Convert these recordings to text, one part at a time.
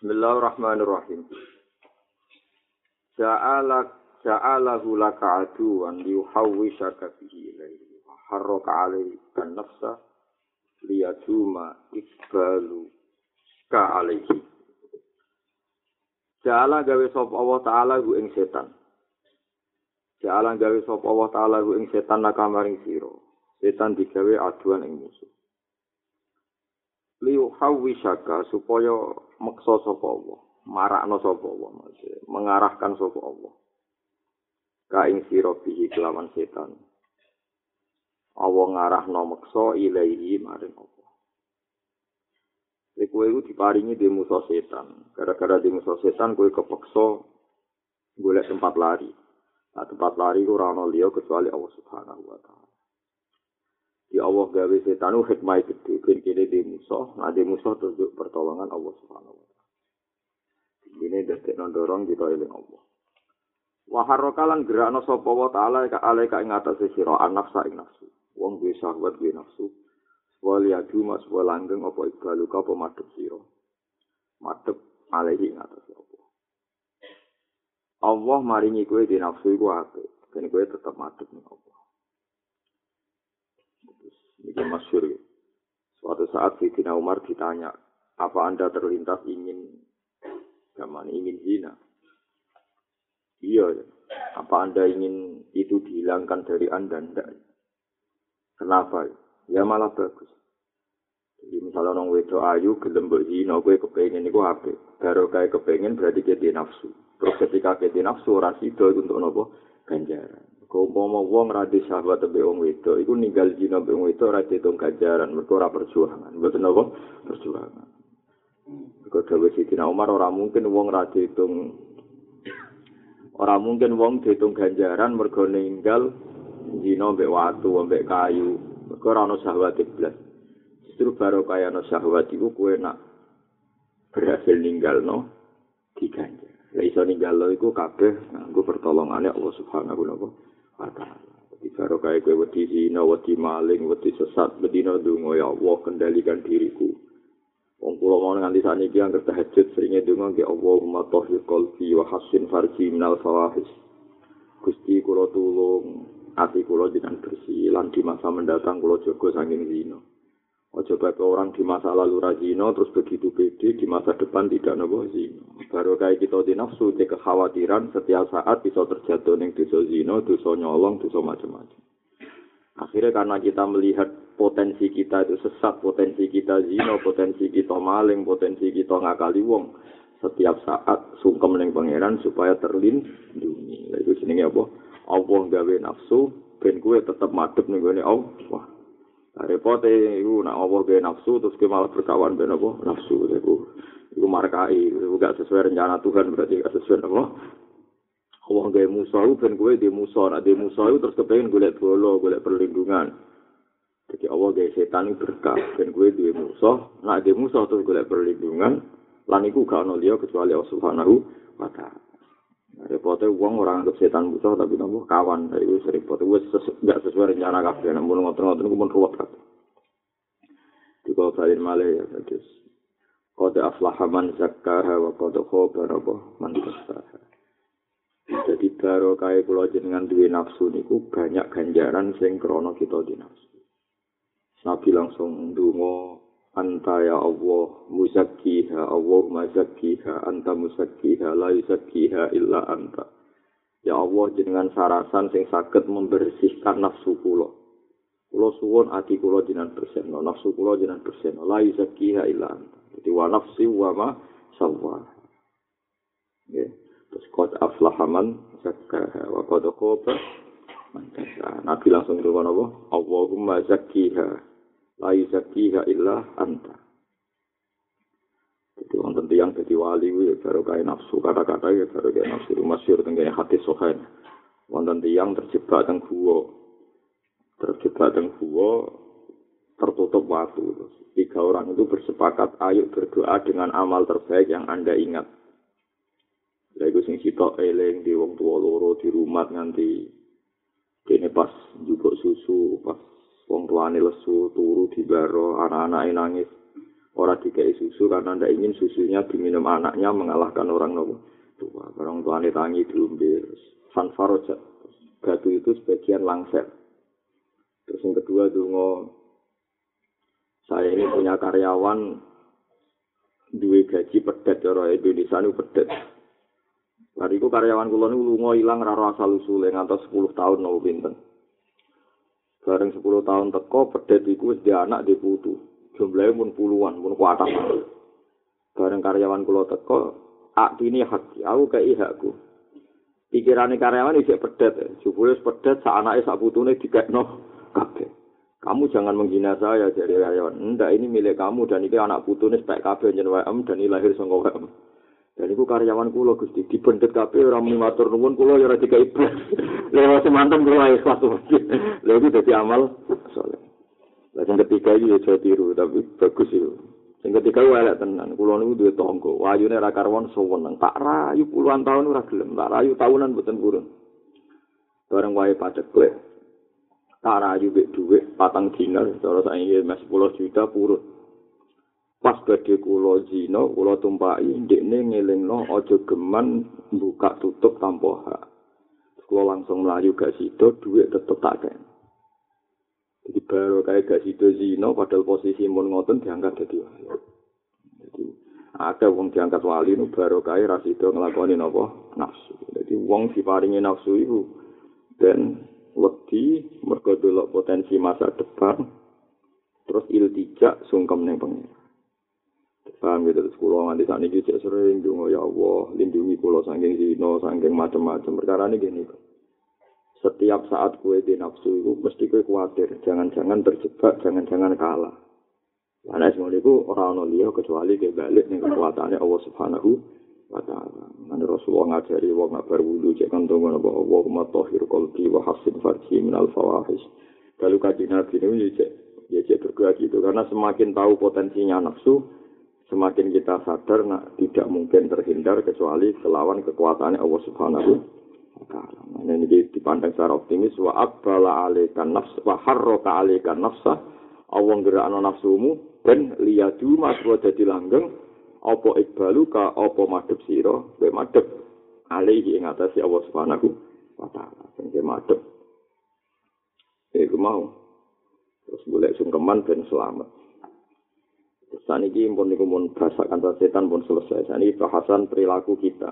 Bismillahirrahmanirrahim. Ja'ala ja'alahu laka aduwan liyuhawwisaka bihi ilaihi. Harraka alaihi nafsa liyaduma ikbalu ka alaihi. Ja'ala gawe sop Allah Ta'ala hu ing setan. Ja'ala gawe sop Allah Ta'ala hu ing setan nakamaring siro. Setan digawe aduan ing musuh. Liu hawi syaka supaya meksa sapa Allah marakno sapa Allah maksudnya mengarahkan sapa Allah ka ing sira bihi kelawan setan Allah ngarahno meksa ilahi maring Allah Kowe iku diparingi di musuh setan. Gara-gara di musuh setan kowe kepeksa golek tempat lari. Nah, tempat lari ora ana liya kecuali Allah Subhanahu wa taala. Ya Allah gawe setan u hikmah gede ben kene di musuh, nah di musuh tunjuk pertolongan Allah Subhanahu wa taala. Ini dadi dorong kita eling Allah. Wa harrakalan gerakno sapa wa taala ka ale ka ing atase sira anak ing nafsu. Wong duwe syahwat duwe nafsu. Wali adu mas langgeng apa ibalu ka apa madhep sira. Madhep alehi ing atase Allah. Allah maringi kowe di nafsu iku apik. Ben kowe tetep madhep ning Allah. Ini masyur. Suatu saat Sayyidina Umar ditanya, apa anda terlintas ingin zaman ingin zina? Iya, apa anda ingin itu dihilangkan dari anda? Tidak. Kenapa? Ya malah bagus. Jadi misalnya orang wedo ayu, gelem zina, gue kepengen itu apa? Baru kayak kepengen berarti kita nafsu. Terus ketika kita nafsu, orang itu untuk nopo ganjaran. Kau mau wong radi sahabat tebe wong itu, iku ninggal jina be wong itu radi tong kajaran, mereka ora perjuangan, betul apa? Perjuangan. Kau dawe Sidina Umar ora mungkin wong radi tong ora mungkin wong ditung ganjaran mergo ninggal jina be watu, be kayu, mereka ora ono sahabat iblis. Justru baru kaya ono sahabat iku kue nak berhasil ninggal no diganjar. Lah iso ninggal iku kabeh nganggo pertolongane Allah Subhanahu wa taala. Di karo kae kowe wedi zina, wedi maling, wedi sesat, bedina donga ya Allah kendalikan diriku. Wong kula mau nganti sakniki anggere tahajud seringe donga nggih Allahumma tahhir qalbi wa hassin farji minal fawahis. Gusti kula tulung ati kula jenengan bersih lan di masa mendatang kula jaga saking zina. Ojo baik orang di masa lalu rajino terus begitu pede di masa depan tidak nopo zino. Baru kayak kita di nafsu di kekhawatiran setiap saat bisa terjatuh neng dosa zino, dosa nyolong, dosa macam-macam. Akhirnya karena kita melihat potensi kita itu sesat, potensi kita zino, potensi kita maling, potensi kita ngakali wong. Setiap saat sungkem neng pangeran supaya terlindungi. Itu jenenge apa? Allah gawe nafsu, ben kue tetap madep nih gue Allah. Nah, repote iku nak apa ge nafsu terus ke malah berkawan ben apa nafsu iku. Iku markai iku gak sesuai rencana Tuhan berarti gak sesuai apa Allah ge musuh ben kowe di musuh nak di musuh terus kepengin golek bolo golek perlindungan. Jadi Allah ge setan berkah ben kowe di musuh nak di musuh terus golek perlindungan lan iku gak ono liya kecuali Allah Subhanahu wa taala Repote uang orang anggap setan musuh tapi nopo kawan dari itu repot wes nggak sesuai rencana kafe namun ngotot-ngotot itu pun ruwet kan. Di kalau kalian malah ya terus kode aflahaman zakkaha wa kode khobar apa man Jadi baru kayak pulau jenengan duwe nafsu niku banyak ganjaran sing krono kita di nafsu. Nabi langsung dungo anta ya Allah muzakkiha. Allah mazakkiha. Anta muzakkiha. La yuzakkiha illa anta. Ya Allah jenengan sarasan sing saged membersihkan nafsu kula. Kula suwun ati kula jenengan bersihno. Nafsu kula jenengan bersihno. La yuzakkiha illa anta. Dadi wa nafsi wa ma sawwa. Ya terus qad aflaha man zakkaha wa qad khaba man Nabi langsung ngomong apa? Allahumma zakkiha la yuzakiha illa anta. Jadi wonten tiyang dadi wali kuwi baru kaya nafsu kata-kata ya baru kaya nafsu masyhur teng hati sohain. Wonten tiyang terjebak teng gua. Terjebak teng gua tertutup waktu. Tiga orang itu bersepakat ayo berdoa dengan amal terbaik yang Anda ingat. Lha iku sing sitok eling di wong tua loro di rumah nganti dene pas njupuk susu, pas wong tuane lesu turu di baro anak-anake nangis Orang dikai susu karena ndak ingin susunya diminum anaknya mengalahkan orang nopo tua. Orang tua tangi diumbil. Fanfarojat. Batu itu sebagian langser. Terus yang kedua dungo saya ini punya karyawan duwe gaji pedet cara Indonesia ini pedet. Hari itu karyawan kula niku lunga ilang ra asal usule ngantos 10 tahun nopo pinten. Bareng 10 tahun teko pedet iku wis di anak di putu. Jumlahnya pun puluhan, pun kuatah. Bareng karyawan kula teko, ak ini hak aku kei hakku. Pikirane karyawan iki pedet, jupule pedet sak anake sak putune dikekno kabeh. Kamu jangan menghina saya jadi karyawan. Enggak, ini milik kamu dan ini anak putu ini spek kabeh jen WM dan ini lahir sangka WM. Dan itu karyawan kula Gusti dibendet kabeh ora muni matur nuwun kula ya ora dikai iblis. Lha semanten kula ikhlas. Lha itu dadi amal saleh. Lah sing ketiga iki ya tiru tapi bagus itu. Sing ketiga wae elek tenan. Kula niku duwe tangga. Wayune ra karwan suweneng. Tak rayu puluhan tahun ora gelem. Tak rayu tahunan boten purun. Bareng wae pacet kowe. tarayu bek dhuwit patang dinar cara saiki mes 10 juta purut pas gede kula zina kula tumpaki ndekne ngelingno aja geman buka tutup tanpa hak. Kula langsung mlayu gak sida dhuwit tetep tak kene jadi baru kayak gak sida zina padahal posisi mun ngoten diangkat dadi wali. Jadi ada wong diangkat wali nu baru kayak rasido ngelakoni napa? Nafsu. Jadi wong diparingi nafsu itu dan wedi mergo delok potensi masa depan terus iltijak sungkem ning pengen paham gitu terus kulo nganti saat ini cek sering dungo ya Allah lindungi kulo sangking zino sangking macam-macam perkara ini gini setiap saat kue di nafsu itu mesti kue khawatir jangan-jangan terjebak jangan-jangan kalah. Karena semua itu orang orang kecuali kebalik nih kekuatannya Allah Subhanahu wa ta'ala. Nanti Rasulullah ngajari wong nak berwudu cek bahwa wa huma tahhir qalbi wa hasin farji min al fawahish. Kalau kaji Nabi ini ya cek ya cek bergerak gitu. Karena semakin tahu potensinya nafsu semakin kita sadar nak tidak mungkin terhindar kecuali kelawan kekuatannya Allah Subhanahu wa taala. Nah, ini dipandang secara optimis wa aqbala alaikan nafs wa harraka alaikan nafsa Allah gerakno nafsumu dan liyadu mas jadi langgeng. Apa ikbalu ka apa madhep sira? Kowe madhep alihi ing atase Allah Subhanahu wa taala. Sing madhep. Iku mau. Terus boleh sungkeman ben selamat terus saniki pun niku mun bahasakan setan pun selesai sani bahasan perilaku kita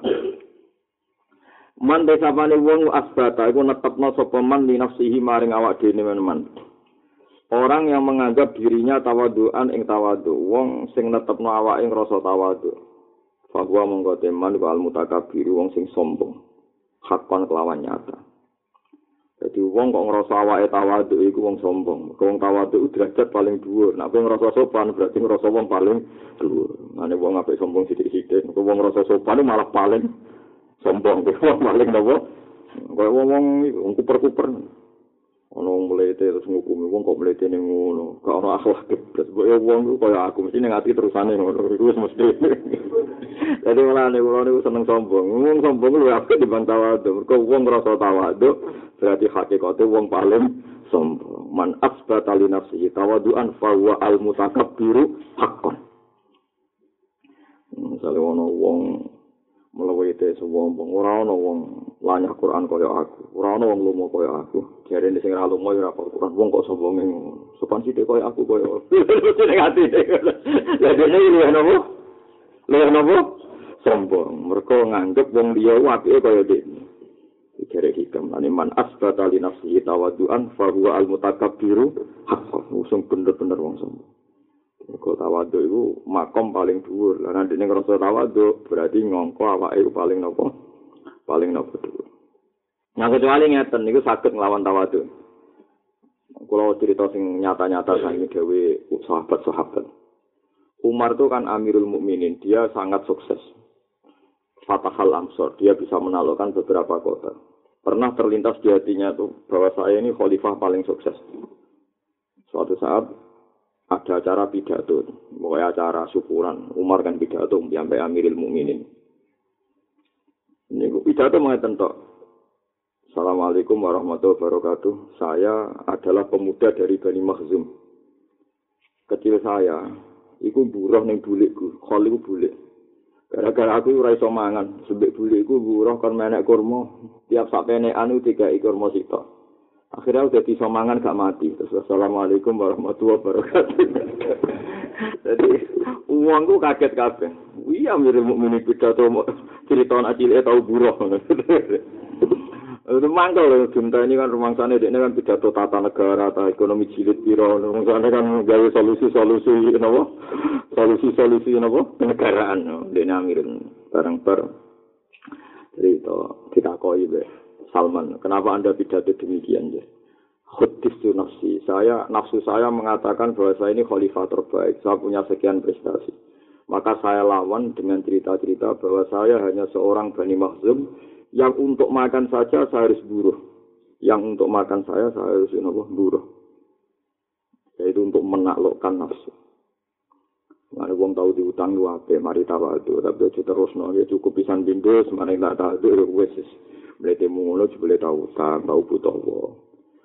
Man desa wong asbata iku netepno sapa man li nafsihi maring awak dhewe men Orang yang menganggap dirinya tawaduan ing tawadu, wong sing netepno awake ing rasa tawadu. Bahwa monggo teman wa al mutakabir wong sing sombong. Hakon kelawan nyata. Jadi wong kok ngerasa awake tawadu iku wong sombong. Wong tawadu derajat paling dhuwur. Nek wong ngerasa sopan berarti ngerasa wong paling dhuwur. Mane wong apik sombong sithik-sithik, nek wong ngerasa sopan malah paling sombong. Wong paling nopo? Kaya wong wong kuper-kuper. Ana wong mlete terus ngukumi wong kok mlete ning ngono? Gak ana akhlak terus boyo wong ku kaya aku mesti ning ati terusane ngono. Iku wis mesti. Dadi malah nek kula niku seneng sombong. Wong sombong lu apik dibanding tawadu mergo wong ngrasa tawadu berarti hakikate wong paling sombong. Man asbata li nafsihi tawaduan fa huwa al mutakabbiru haqqan. Misalnya ana wong mlebu itu sombong ora ana wong lanyah Quran kaya aku. Ora ana wong lumo kaya aku. Jare sing ora lumo ora Quran. Wong kok sombong ngono. Sopan sithik kaya aku kaya. Ning ati. Lha dene iki lho nopo? Lho nopo? Sombong. Mergo nganggep wong liya apike kaya dene jare hikam ane man asbata li nafsihi tawadduan fa huwa al mutakabbiru haqqan. Usung bener-bener wong sombong Mergo tawaduk iku makom paling dhuwur. Lah nek ning rasa tawaduk berarti ngongko awake iku paling nopo? Paling nopo dhuwur. Nah kecuali ngeten niku saged nglawan tawaduk. Kalau cerita sing nyata-nyata sangi gawe sahabat-sahabat. Umar itu kan Amirul Mukminin, dia sangat sukses. Fatahal Amsor, dia bisa menaklukkan beberapa kota. Pernah terlintas di hatinya tuh bahwa saya ini khalifah paling sukses. Suatu saat ada acara pidato, pokoknya acara syukuran. Umar kan pidato sampai Amiril Mukminin. Ini pidato mengatakan tok. Assalamualaikum warahmatullahi wabarakatuh. Saya adalah pemuda dari Bani Makhzum. Kecil saya, iku buruh ning bulikku. Khol iku bulik. Gara-gara aku ora iso mangan, sebek bulikku buruh kon menek kurma. Tiap sak penekan tiga kurma sitok. Akhirnya udah iso mangan gak mati. Terus assalamualaikum warahmatullahi wabarakatuh. Jadi uangku kaget kabeh. Iya mirip mukmin pidato cerita anak cilik tau buruh. Itu loh, cinta ini kan rumah sana ini kan pidato tata negara, tata ekonomi jilid piro, rumah sana kan gawe solusi-solusi, kenapa? Solusi-solusi, kenapa? Kenegaraan, ini amirin bareng-bareng. Jadi itu kita koi be, Salman, kenapa anda pidato demikian ya? Khudis tu nafsi, saya, nafsu saya mengatakan bahwa saya ini khalifah terbaik, saya punya sekian prestasi. Maka saya lawan dengan cerita-cerita bahwa saya hanya seorang Bani Mahzum yang untuk makan saja saya harus buruh. Yang untuk makan saya saya harus apa? buruh. Yaitu untuk menaklukkan nafsu. Mana wong tahu di utang lu apa, mari itu, tapi aja terus no, ya cukup pisan bindo, semuanya nggak tahu itu wes, melete mungono boleh tahu utang, tahu butuh wo.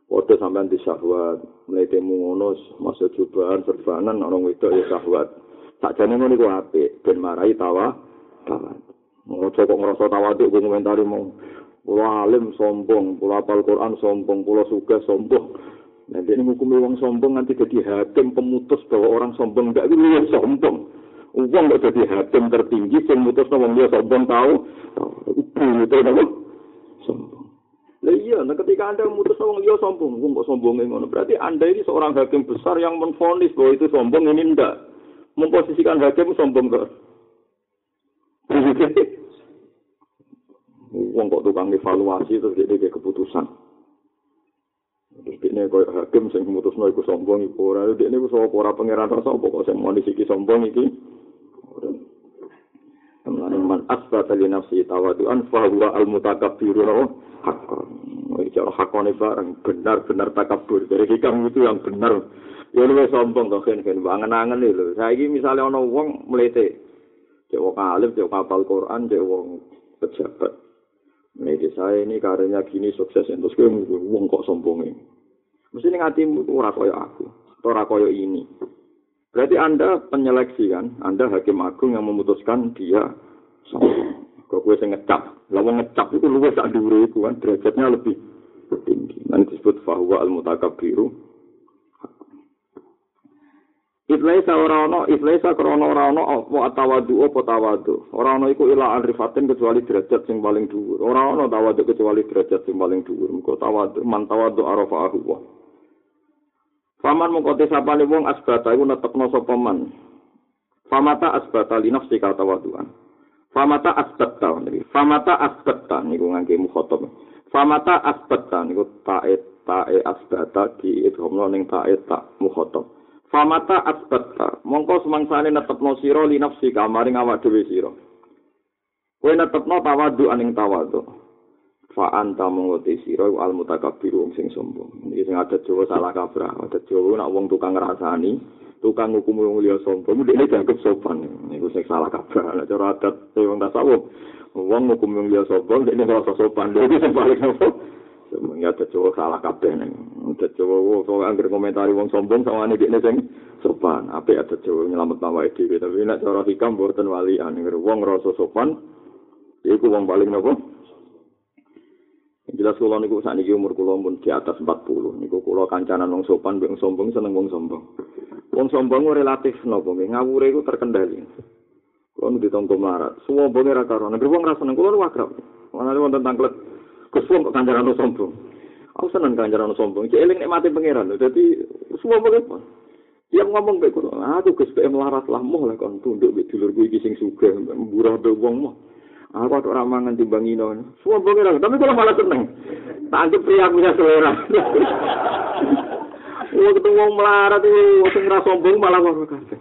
Waktu sampean di syahwat, melete mungono, masa cobaan, serbanan, orang itu ya syahwat. Tak jadi ngono iku apik, ben marai tawa, tawa. Ngojo kok ngerasa tawaduk gue komentari mau pulau alim sombong, pulau apal Quran sombong, pulau suka sombong. Nanti ini hukum wong sombong nanti jadi hakim pemutus bahwa orang sombong enggak itu sombong. Uang enggak jadi hakim tertinggi, yang mutus dia sombong tahu, itu itu apa? Sombong. Nah iya, nah ketika anda memutus wong dia sombong, wong kok sombong ngono. Berarti anda ini seorang hakim besar yang menfonis bahwa itu sombong ini ndak. Memposisikan hakim sombong ke Wong kok tukang evaluasi terus dia keputusan. Dia koyo hakim sing memutusno iku sombong iku ora. Dia ini sapa ora pangeran rasa apa kok sing mau disiki sombong iki. Teman man asbata li nafsi tawadu'an fa huwa al mutakabbiru haqqan. Iki cara hakone bareng benar-benar takabur. Dari hikam itu yang benar. Ya lu sombong kok kan angen-angen lho. Saiki misale ana wong mlete cek wong alim, cek kapal Quran, cek wong pejabat. Ini saya ini karirnya gini sukses, terus gue wong kok sombong ini. Mesti ini ngatimu ora koyo aku, ora koyo ini. Berarti Anda penyeleksi kan, Anda hakim agung yang memutuskan dia sombong. Kok gue saya ngecap, lalu ngecap itu luwes sak dhuwure iku kan derajatnya lebih tinggi. Nanti disebut fahuwa al-mutakabbiru Iflaisa ora ana, iflaisa krana ora ana apa tawadu apa tawadu. Ora ana iku ila arifatin kecuali derajat sing paling dhuwur. Ora ana tawadu kecuali derajat sing paling dhuwur. Muga tawadu man tawadu arafa ahwa. Faman mongko tesapane wong asbata iku netepno sapa man. Famata asbata li nafsi ka tawaduan. Famata asbata niki. Famata asbata niku ngangge mukhatab. Famata asbata niku ta'e ta'e asbata di idhamno ning ta'e tak mukhatab. Famata asbatta, mongko semangsane netepno sira li nafsi kamaring awak dhewe sira. Kowe netepno tawadu aning tawadu. Fa anta mongko te sira al mutakabbir wong sing sombong. Iki sing ada Jawa salah kabrah, ada Jawa nak wong tukang ngrasani, tukang hukum wong liya sombong, dhekne dianggap sopan. Niku sing salah kabrah. Nek cara adat wong tasawuf, wong hukum wong liya sombong, dhekne rasa sopan. Dhewe sing paling Ya ada Jawa salah kabeh neng. Ada Jawa wo so angger komentari wong sombong sama ane dikne sing sopan. Apik ada Jawa nyelamet awake dhewe tapi nek cara hikam mboten walian. Wong rasa sopan iku wong paling napa? Jelas kula niku sakniki umur kula pun di atas 40. Niku kula kancanan wong sopan wong sombong seneng wong sombong. Wong sombong relatif napa nggih ngawure iku terkendali. Kula nu ditompo marat. Suwombonge ra karo. Nek wong ra seneng kula nu akrab. Ana wonten tanglet Kusum kok kancaran sombong. Aku seneng kancaran sombong. Cek eling nek mati pangeran lho. Dadi semua apa? Yang ngomong kayak aku Gus PM larat lah mau lah kon tunduk mbek dulur iki sing sugih, murah mbek wong mah. Aku ora mangan timbang ino. Semua pangeran, tapi kalau malah seneng. Tak anggap pria punya selera. Wong ketemu wong melarat itu, sing ra sombong malah kok kabeh.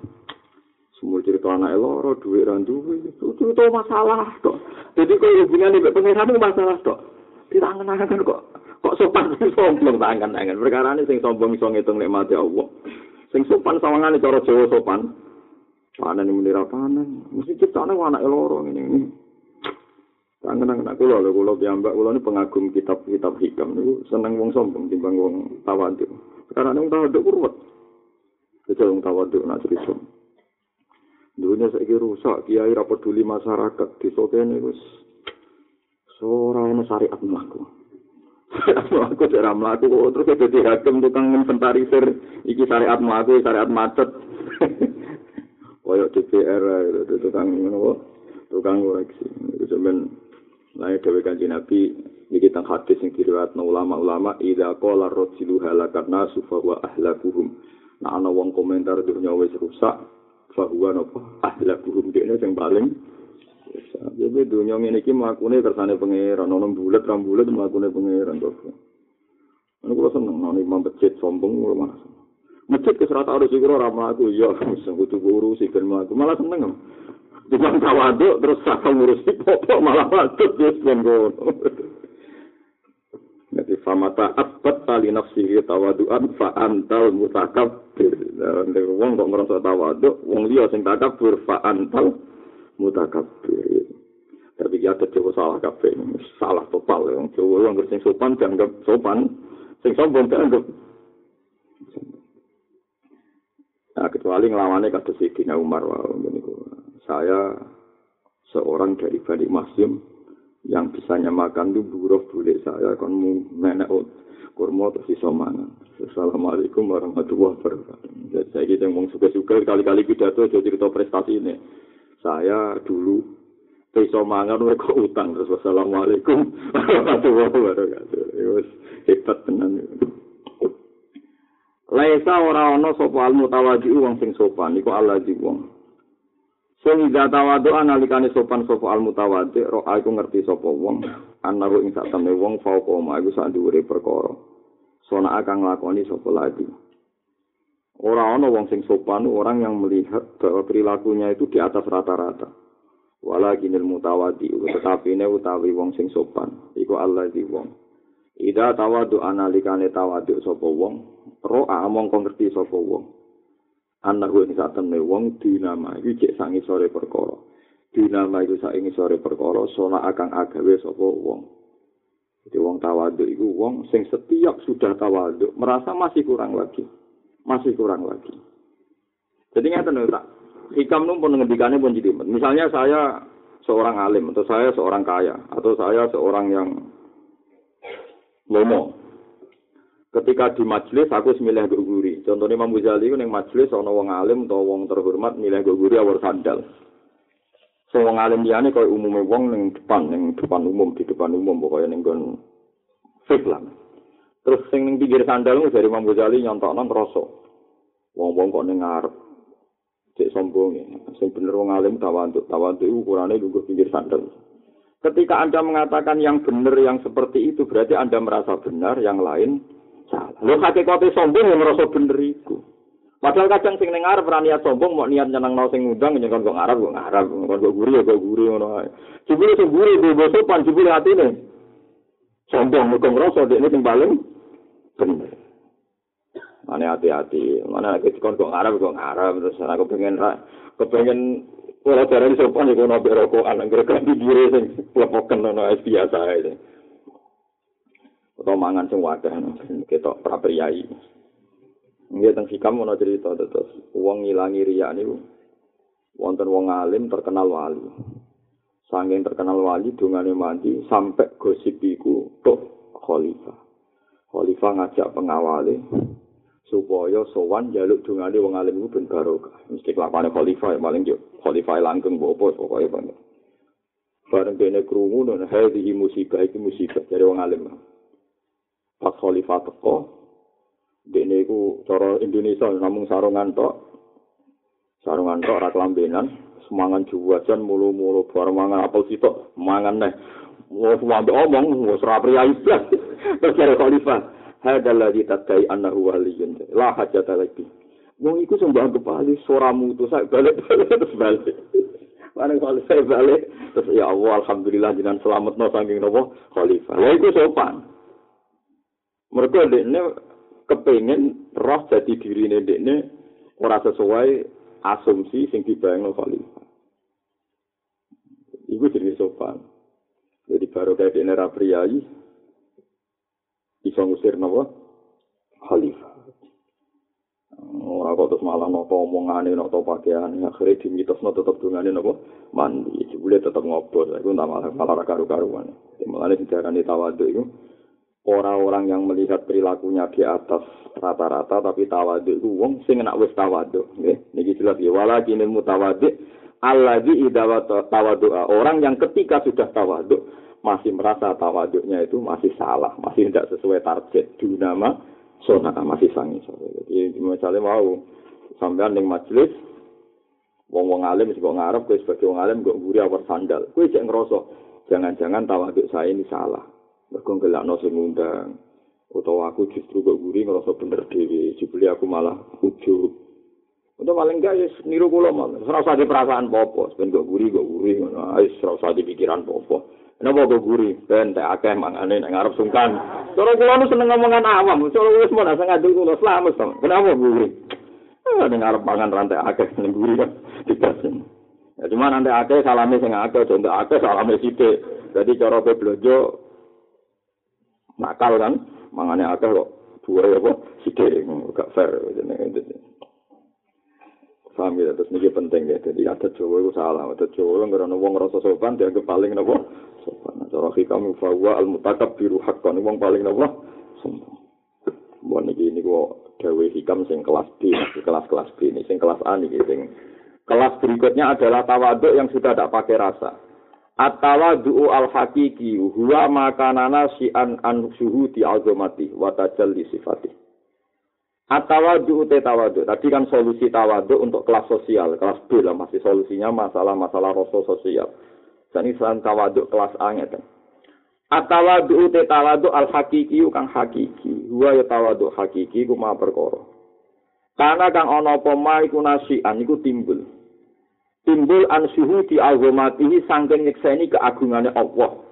Semua cerita anak loro, duit randu, itu cerita masalah tok. Jadi kalau hubungan mbek pangeran itu masalah tok. ditangen-tangen kok kok sopan sombong tangan-tangan perkara ini sing sombong iso ngitung nikmat Allah sing sopan sawangane cara Jawa sopan panen ini menira panen mesti ciptane anak loro ngene ini tangan-tangan aku lho kula piyambak kula ini pengagum kitab-kitab hikam niku seneng wong sombong timbang wong tawadhu sekarang wong tawadhu kurwet Kecil wong tawadhu nak cerita Dunia saiki rusak, kiai ra peduli masyarakat, desa kene wis ora ana syariat mlaku. aku ora mlaku terus dadi hakim tukang inventarisir iki syariat mlaku, syariat macet. Koyok DPR itu tukang tukang koreksi. Itu sampean lae dhewe kanjeng Nabi iki teng hadis sing diriwayatno ulama-ulama idza qala rajulu halakarna sufa wa ahlakuhum. Nah ana wong komentar dunya wis rusak, fahuwa napa? Ahla kurum dene sing paling jadi dunia ini ki melakukan kersane pangeran nono bulat ram bulat melakukan pangeran kok. Ini kalau seneng nono imam masjid sombong kalau mana masjid ke serata harus juga ramah aku ya misal butuh guru sih kan malah seneng Bukan tawaduk terus saka ngurusi pokok malah patut terus ben Jadi famata abat tali nafsihi tawaduan fa antal mutakabbir. Dan wong kok ngerasa tawaduk, wong liya sing takabur fa antal mutakabbir. Tapi ya ada salah kabeh, salah total. Wong Jawa wong sing sopan dianggap sopan, sing sombong dianggap Nah, kecuali ngelawannya kata Sayyidina Umar Saya seorang dari Bani Masjid yang bisa nyamakan itu buruh boleh saya kan menek kurma terus iso mangan. Assalamualaikum warahmatullahi wabarakatuh. Jadi saya kita ngomong suka-suka kali-kali pidato jadi cerita prestasi ini. Saya dulu iso mangan mereka utang terus wassalamualaikum warahmatullahi wabarakatuh. Itu hebat tenan. Laisa ora ana sapa al mutawadi wong sing sopan iku Allah wong. Sing ida tawadu analikane sopan sapa al ro aku ngerti sapa wong anaru ing sak temne wong fauqa ma iku sak dhuwure perkara. Sona akan nglakoni sapa lagi. Ora ana wong sing sopan orang yang melihat perilakunya itu di atas rata-rata. Walakinil mutawadi tetapi ne utawi wong sing sopan iku Allah di wong. Ida tawadu analikane tawadu sapa wong ro among ngerti sapa wong. Anak saat temen wong dinama itu cek sangi sore perkara. Dinama itu sangi sore perkara sona akan agawe sopo wong. Jadi wong tawaduk itu wong sing setiap sudah tawaduk merasa masih kurang lagi. Masih kurang lagi. Jadi nggak tahu tak hikam numpun ngendikannya pun jadi. Misalnya saya seorang alim atau saya seorang kaya atau saya seorang yang lomo ketika di majelis aku semilih gue guri. Contohnya Imam Ghazali itu yang majelis ana wong alim atau wong terhormat milih gue guri awal sandal. So wong alim liyane koyo umume wong ning depan ning depan umum di depan umum pokoknya ning gon fake lah. Terus sing ning pinggir sandal dari Imam Ghazali nyontokno ngrasa. Wong-wong kok ning ngarep cek sombong ya. Sing bener wong alim tawantuk, tawantuk ukurane lungguh pinggir sandal. Ketika Anda mengatakan yang benar yang seperti itu, berarti Anda merasa benar, yang lain salah. Lho hakikate sombong yang ngerasa bener iku. Padahal kadang sing ning arep niat sombong mau niat nyenang nang sing ngundang nyen kok ngarep kok ngarep kok kok guri kok guri ngono ae. Jebule sing guri bebo sopan jebule atine. Sombong kok ngerasa dekne sing paling bener. Mane hati-hati, mana lagi kon kok ngarep kok ngarep terus aku pengen ra kepengen ora darani sopan iku ono berokokan anggere kan digire sing lepoken ono biasa ae. Atau mangan sing wadah ketok prapriyai nggih teng sikam ana cerita terus wong ngilangi riya niku wonten wong alim terkenal wali. Sanging terkenal wali dungane mandi sampai gosip iku tok khalifah. Khalifah ngajak pengawale supaya sowan jaluk dungane wong alim iku ben barokah. Mesti kelapane khalifah paling yo khalifah langgeng bopo pokoke banget. Bareng dene krungu dan hadhihi musibah iki musibah. Dari wong alim pas khalifah teko. Dene iku cara Indonesia namung sarungan tok sarungan tok ora kelambenan. Semangan juwajan mulu-mulu bareng mangan apel sitok mangan neh. Wis wambe omong wis ora priyayi. Blas terus karo khalifah. Hadal ladzi tatai annahu waliyun. La hajata lagi. Wong iku sembah kepali soramu itu saya balik terus balik. Mana kalau saya balik, terus ya Allah, Alhamdulillah, jangan selamat no saking nopo khalifah. Ya itu sopan. Mereka ini kepengen roh jadi diri ini ora sesuai asumsi sing dibayang khalifah. Iku jadi sopan. Jadi baru kayak ini priayi bisa ngusir nawa khalifah. Ora kok terus malah noto omongane noto pakaian akhirnya dimitosno tetep dungane napa mandi jebule tetep ngobrol iku tak malah malah karu-karuan. Mulane didarani tawadhu iku orang-orang yang melihat perilakunya di atas rata-rata tapi tawadhu itu wong sing enak wis tawadhu nggih niki jelas ya walakin mutawadhi alladzi idza orang yang ketika sudah tawadhu masih merasa tawaduknya itu masih salah, masih tidak sesuai target dunama sona masih sangi. Jadi misalnya mau sampean ning majelis wong wong alim sing kok ngarep kowe sebagai wong alim kok mburi awar sandal. Kowe cek ngerasa jangan-jangan tawaduk saya ini salah. Mergo gelakno sing ngundang utawa aku justru kok mburi ngerasa bener dhewe, jebule aku malah ujug. Untuk paling enggak ya niru kula mah. Ora usah di perasaan popo, ben kok guri kok guri ngono. Wis ora usah di pikiran popo. Napa kok guri? Ben tak akeh mangane nek ngarep sungkan. Cara kula nu seneng ngomongan awam, cara wis mau nang ngadu kula selamat to. Kenapa guri? Ah nek ngarep pangan rantai akeh ning guri kan dikasin. Ya cuma nanti akeh salame sing akeh, contoh akeh salame sithik. Jadi cara blojo nakal kan, mangane akeh kok dua ya kok sithik gak fair jenenge. Paham ya, terus ini penting ya. Jadi ada Jawa itu salah. Ada Jawa karena wong rasa sopan, dia paling nopo sopan. Cara hikam fawa al mutakab biru hakon. Wong paling nopo sombong. Buat ini ini kok dawe hikam sing kelas B, kelas-kelas B ini, sing kelas A nih, sing kelas berikutnya adalah tawaduk yang sudah tidak pakai rasa. At-tawadhu al-hakiki huwa makanana si'an an suhudi azamati wa tajalli sifati. Atawadu te tawadu. Tadi kan solusi tawadu untuk kelas sosial, kelas B lah masih solusinya masalah-masalah rasa sosial. Jadi selain tawadu kelas A ngeten. Atawadu te tawadu al hakiki kang hakiki. Huwa ya tawadu hakiki ku ma perkara. Karena kang ana apa ma iku nasian iku timbul. Timbul an suhudi azamatihi sangking nyekseni keagungane Allah.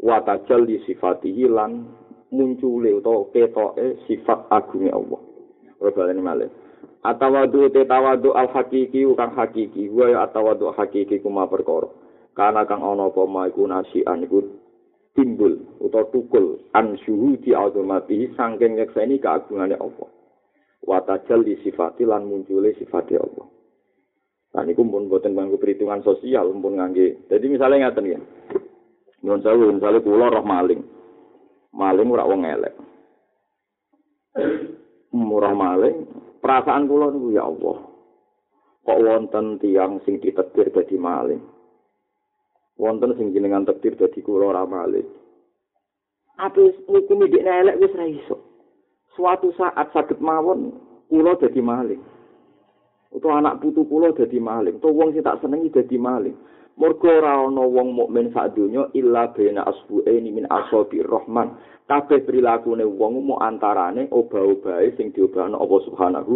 Wa tajalli sifatihi lan muncule utawa ketoke sifat agunge Allah. Ora baleni malih. Atawadu te tawadu al hakiki kang hakiki, wa ya atawadu hakiki kuma perkara. Karena kang ana apa ma iku nasian iku timbul utawa tukul an syuhudi azamati saking nyekseni keagungane Allah. Wa tajal di sifati lan muncule sifati Allah. Nah, ini pun buatan bangku perhitungan sosial, pun ngangge. Jadi misalnya ngatain ya, misalnya, misalnya pulau roh maling, maling ora wong elek. Murah maling, perasaan kula niku ya Allah. Kok wonten tiang sing ditetir dadi maling. Wonten sing jenengan tetir dadi kula ora maling. Apa ngukumi dik elek wis ra iso. Suatu saat saged mawon kula dadi maling. Utawa anak putu kula dadi maling, utawa wong sing tak senengi dadi maling. Mergo ora ana wong mukmin sak donya illa bena asbu'aini min asabi rahman. Kabeh prilakune wong mu antarane obah-obahe sing diobahno Allah Subhanahu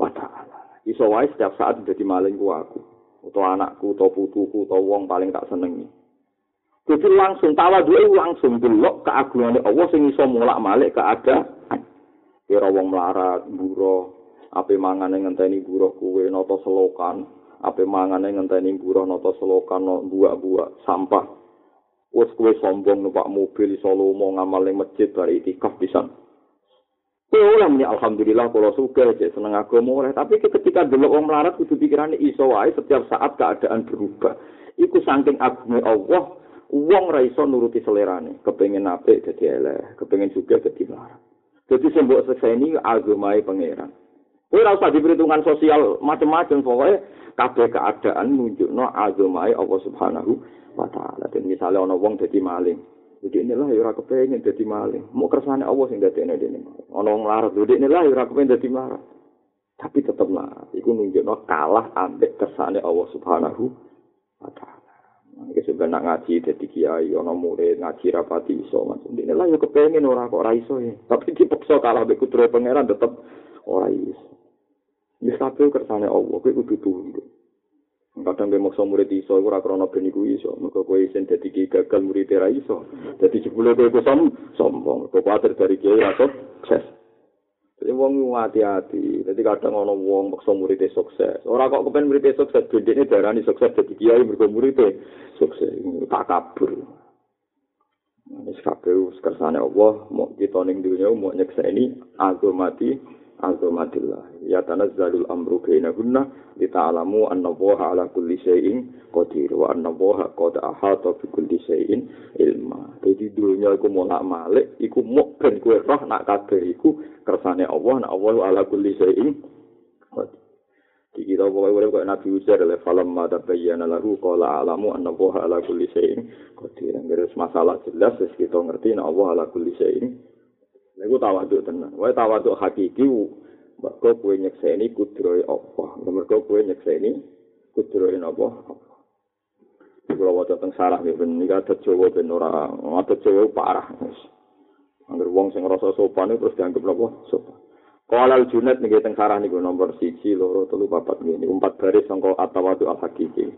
wa taala. Iso wae setiap saat dadi maling ku aku, utawa anakku, utawa putuku, utawa wong paling tak senengi. Jadi langsung tawadhu langsung delok keagungane Allah sing iso mulak-malik keadaan. Kira wong melarat, buruh, ape mangane ngenteni buruh kuwe nata selokan, ape mangane ngenteni buruh nata selokan no buak-buak sampah. Wis kowe sombong numpak mobil iso lomo ngamal ning masjid bari itikaf pisan. Kowe muni alhamdulillah kula suka cek seneng agama oleh. Tapi ketika delok wong melarat kudu pikirane iso wae setiap saat keadaan berubah. Iku saking agunge Allah wong ra iso nuruti selerane. Kepengin apik dadi eleh kepengin juga dadi melarat. Dadi sembok sekseni agamae pangeran Kowe ora usah diperhitungan sosial macam-macam pokoknya kabeh keadaan nunjukno azamai Allah Subhanahu wa taala. Dan misalnya ana wong dadi maling, jadi inilah ya ora kepengin dadi maling. Mau kersane Allah sing dadekne dene. Ana wong larat, jadi inilah ya ora kepengin dadi maling. Tapi tetep lah, iku nunjukno kalah ambek kersane Allah Subhanahu wa taala. Iki sebenarnya nak ngaji dadi kiai, ana murid ngaji rapati iso macam ini lah ya kepengin ora kok ora iso ya. Tapi dipaksa kalah mbek kudro pangeran tetep ora iso. Wis kabeh kersane Allah, kowe kudu tunduk. Kadang kowe maksa murid iso ora krana ben iku iso, mergo kowe isin dadi gagal murid ora iso. Dadi jebule kowe som sombong, kowe kuwatir dari kiai ora sukses. Jadi wong hati-hati. Jadi kadang ana wong maksa murid sukses. Ora kok kepen murid sukses, bedene darani sukses dadi kiai mergo murid sukses. Tak kabur. Wis kabeh kersane Allah, mau kita ning dunya mau nyekseni agama mati azumatillah ya tanazzalul amru bainahunna li ta'lamu anna allaha ala kulli syai'in qadir wa anna allaha qad ahata bi kulli syai'in ilma. Dadi dunya iku molak malik iku muk ben kowe roh nak kabeh iku kersane Allah nak Allah ala kulli syai'in qadir. Di kita pokoknya urip Nabi Uzair oleh falam mata bayyana lahu qala alamu anna Allah ala kulli syai'in qadir. Ngurus masalah jelas kita ngerti nek Allah ala kulli syai'in Niku tawaduk tenan. Wae tawaduk hakiki mergo kowe nyekseni kudrohe apa. Mergo kowe nyekseni kudrohe apa? Kulo waca teng sarah nggih ben nika Jawa ben ora adat Jawa parah. Angger wong sing ngrasa sopan terus dianggap napa? Sopan. Kalau Junet nih teng sarah niku nomor siji, loro, telu, papat nih. Empat baris sangko atawadu al hakiki.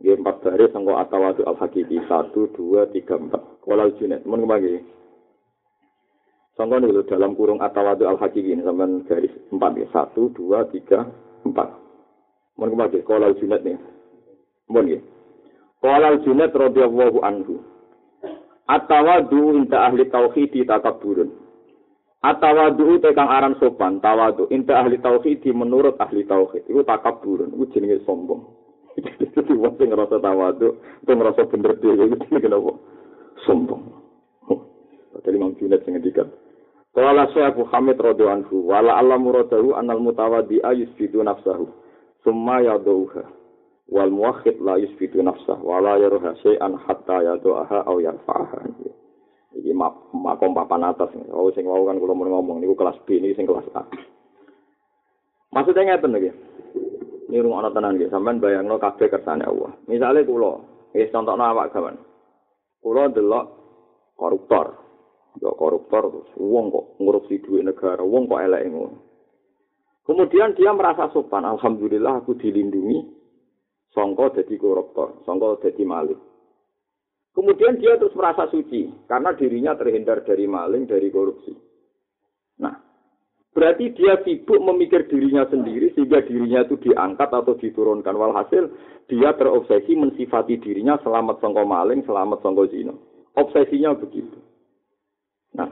Nggih empat baris sangko atawadu al hakiki. Satu, dua, tiga, empat. Kalau Junet, mau kembali. Contoh nih dalam kurung atawadu al hakiki ini sampai garis empat ya satu dua tiga empat. Mohon kembali kalau junet nih, mohon ya. Kalau junet radhiyallahu anhu. Atawadu inta ahli tauhid takaburun. Atawadu itu kang aran sopan, tawadu inta ahli tauhid menurut ahli tauhid itu takaburun, itu jenenge sombong. Jadi sing ngerasa tawadu, itu ngerasa bener itu kenapa? Sombong. Tadi Imam Junaid sing ngendikan. Qala Syekh Muhammad radhiyallahu anhu wala Allah muradahu anal mutawaddi yusbitu nafsahu summa yadauha wal muwahhid la yusbitu nafsah wala yaruha syai'an hatta yadu'aha aw yarfa'aha. Iki makom papan atas oh sing wau kan kula ngomong niku kelas B ini sing kelas A. Maksudnya ngeten iki ini rumah anak tenan gitu sampean bayangno kabeh kersane Allah. Misalnya kula wis contohno awak gawan. Kula delok koruptor ya koruptor terus wong kok ngurusi duit negara wong kok elek ngono. Kemudian dia merasa sopan. Alhamdulillah aku dilindungi. Songko jadi koruptor songko jadi maling. Kemudian dia terus merasa suci karena dirinya terhindar dari maling dari korupsi. Nah berarti dia sibuk memikir dirinya sendiri sehingga dirinya itu diangkat atau diturunkan. Walhasil dia terobsesi mensifati dirinya selamat songko maling selamat songko zina. Obsesinya begitu Nah,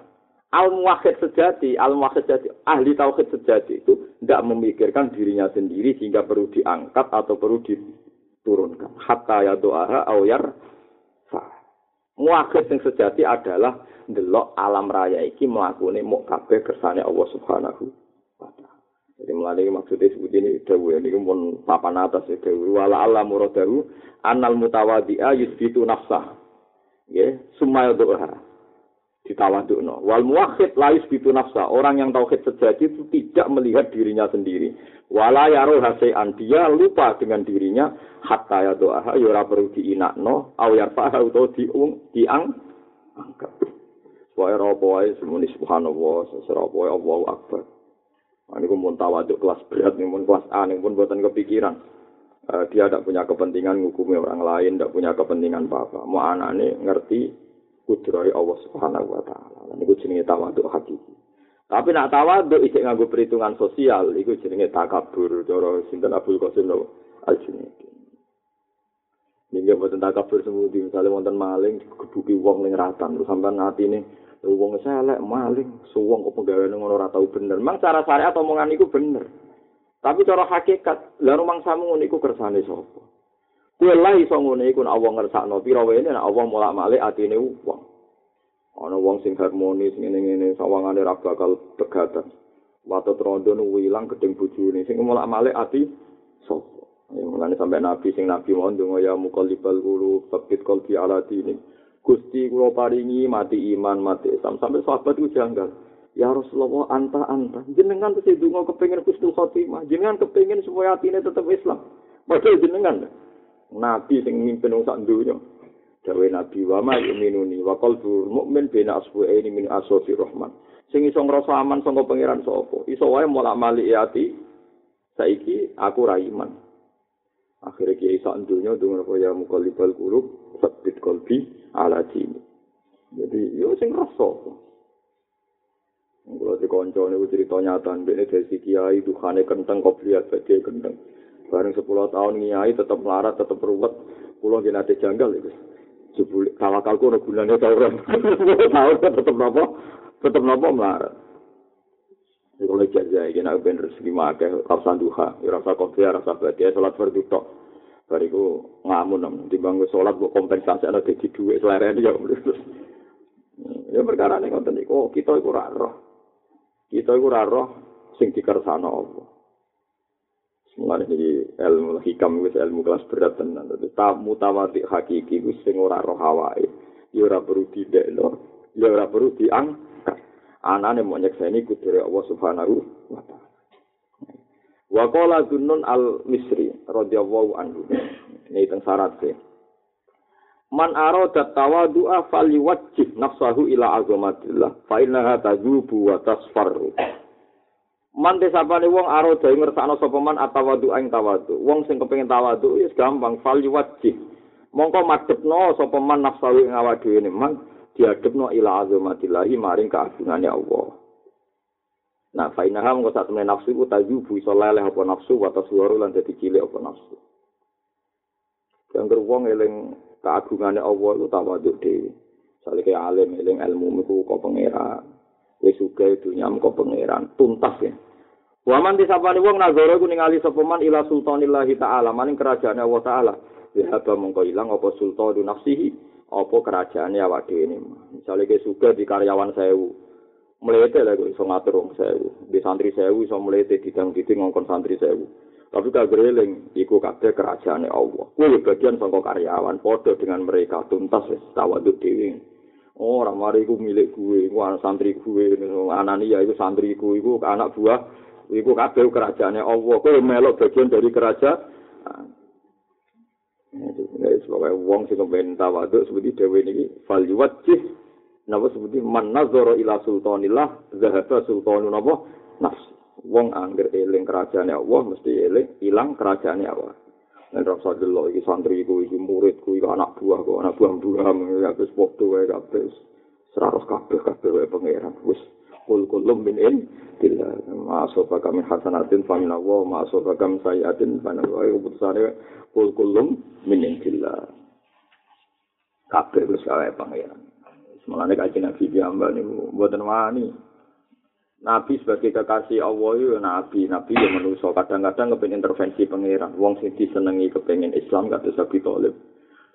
al-muwahhid sejati, al-muwahhid sejati, ahli tauhid sejati itu tidak memikirkan dirinya sendiri sehingga perlu diangkat atau perlu diturunkan. Hatta ya doa awyar Muwahhid yang sejati adalah delok alam raya iki melakukan mau kabeh kersane Allah Subhanahu wa taala. Jadi melalui maksudnya seperti ini dawu ini pun papan atas ya dawu wala Allah muradahu anal mutawadi'a yusbitu nafsah. Ya, summa doa ditawadukno. Wal muwahhid la yusbitu nafsa. Orang yang tauhid sejati itu tidak melihat dirinya sendiri. Wala yaro hasean dia lupa dengan dirinya hatta ya doa ya ora perlu diinakno au yarfa utawa diung diang angkat. Wae apa wae semuni subhanallah, wae Allahu akbar. Ini pun tawaduk kelas berat, ini pun kelas A, ini pun buatan kepikiran. Uh, dia tidak punya kepentingan ngukumi orang lain, tidak punya kepentingan apa-apa. Mau anak ini ngerti kudrohi Allah Subhanahu wa taala. Lan iku jenenge tawadhu hakiki. Tapi nak tawadhu isih nganggo perhitungan sosial iku jenenge takabur cara sinten Abdul Qasim Al-Junaidi. Nggih boten takabur semudi misale wonten maling digebuki wong ning ratan terus sampean atine wong selek maling suwong kok penggaweane ngono ora tau bener. Mang cara syariat omongan iku bener. Tapi cara hakikat, lha rumang samu ngono iku kersane sapa? Kue lah iso ngene iku Allah ngersakno pira wae nek Allah molak-malik atine wong. Ana wong sing harmonis ngene-ngene sawangane ra bakal tegatan. Watu trondo nu ilang gedeng bojone sing molak-malik ati sapa. Ya mulane sampe nabi sing nabi mau ndonga ya muqallibal qulub sabit qalbi ala dini. Gusti kula paringi mati iman mati Islam sampai sahabat itu janggal. Ya Rasulullah anta anta jenengan terus ndonga kepengin Gusti Khotimah jenengan kepengin supaya atine tetep Islam. Padahal jenengan nabi sing mimpin wong sak donya dawe nabi wa ma yuminuni wa qalbu mukmin bina asbu'aini min asofi rahman. Sing iso ngrasa aman saka pangeran sapa? Iso wae mulak malik ati saiki aku ra iman. Akhirnya kiai sak donya dengan ya mukallibal qulub sabit qalbi ala dini. Jadi yo sing rasa Kalau di konco ini cerita nyata, ini dari si kiai, Tuhan kenteng, lihat saja kenteng. Bareng 10 tahun ngiyai tetap melarat, tetap ruwet. Kulo gini ada janggal itu. Jebul tawakalku ora gunane ta ora. Tahu tetep napa? Tetep napa melarat. Iku lek jaja iki nek ben rezeki akeh rasa duha, rasa kopi, rasa badia salat fardu tok. Bariku ngamun nang timbang salat kok kompensasi ana dadi dhuwit selerene ya. Ya perkara ning ngoten iku kita iku ora roh. Kita iku ora roh sing dikersano Allah. Mulane iki ilmu hikam wis ilmu kelas berat tenan. Ta mutawati hakiki wis sing ora roh awake. Ya ora perlu didekno, ya ora perlu diang anane mau nyekseni kudure Allah Subhanahu wa taala. Wa qala Dunnun al-Misri radhiyallahu anhu. Ini teng syarat sih. Man arada tawadu'a falyuwajjih nafsahu ila azamatillah fa innaha tazubu wa tasfarru. Man desapane wong arada ngersakno sapa man atawadu ing tawadu. Wong sing kepengin tawadu wis gampang falyuwajjih. Mongko madhepno sapa man nafsahu ing awake dhewe man diadepno ila azamatillahi maring keagungane Allah. Nah, fainaha mengko sak temene nafsu ku tajubu iso leleh apa nafsu wa taswaru lan dadi cilik apa nafsu. Yang wong eling keagungane Allah itu tawaduk dhewe. Sale ke alim eling ilmu iku kok pangeran. Wis uga dunya kok pangeran tuntas ya. Waman disapani wong nazara ku ningali sapa man ila sultanillahi taala maning kerajaan Allah taala. Ya mongko ilang apa sultanu nafsihi apa kerajaan ya awak dhewe ini. Misale ke suka di karyawan sewu. Melete kok iso ngatur wong sewu. Di santri sewu iso melete didang-diding ngongkon santri sewu. Tapi tak greling, iku kabeh kerajaan Allah. Kuwi bagian saka karyawan, padha dengan mereka tuntas wis tawaduk dhewe. Oh, ora mari iku milik gue, iku anak santri gue, anani ya iku santri iku anak buah, iku kabeh kerajaan Allah. Kowe melok bagian dari kerajaan. Nek sebab wong sing kepen tawaduk seperti dewe niki fal yuwajjih napa seperti man nazara ila sultanillah zahaba sultanu napa nafs. Wong angger eling kerajaan Allah mesti eling ilang kerajaan Allah. Nek rasa delok iki santri iku iki muridku iki anak buah kok anak buah buah ya wis padha wae kabeh. Seratus kabeh kabeh wae pangeran. Wis kul kulum min in dilla ma asofa kami hasanatin fa min Allah ma asofa kami sayatin fa min Allah. Keputusane kul kulum minin gila kabeh wis kae pangeran. Semalane kaji nabi piyambak niku mboten wani Nabi sebagai kekasih Allah itu Nabi, Nabi yang manusia kadang-kadang kepengen intervensi pangeran. Wong sing disenengi kepengen Islam kata Sabi Tolib.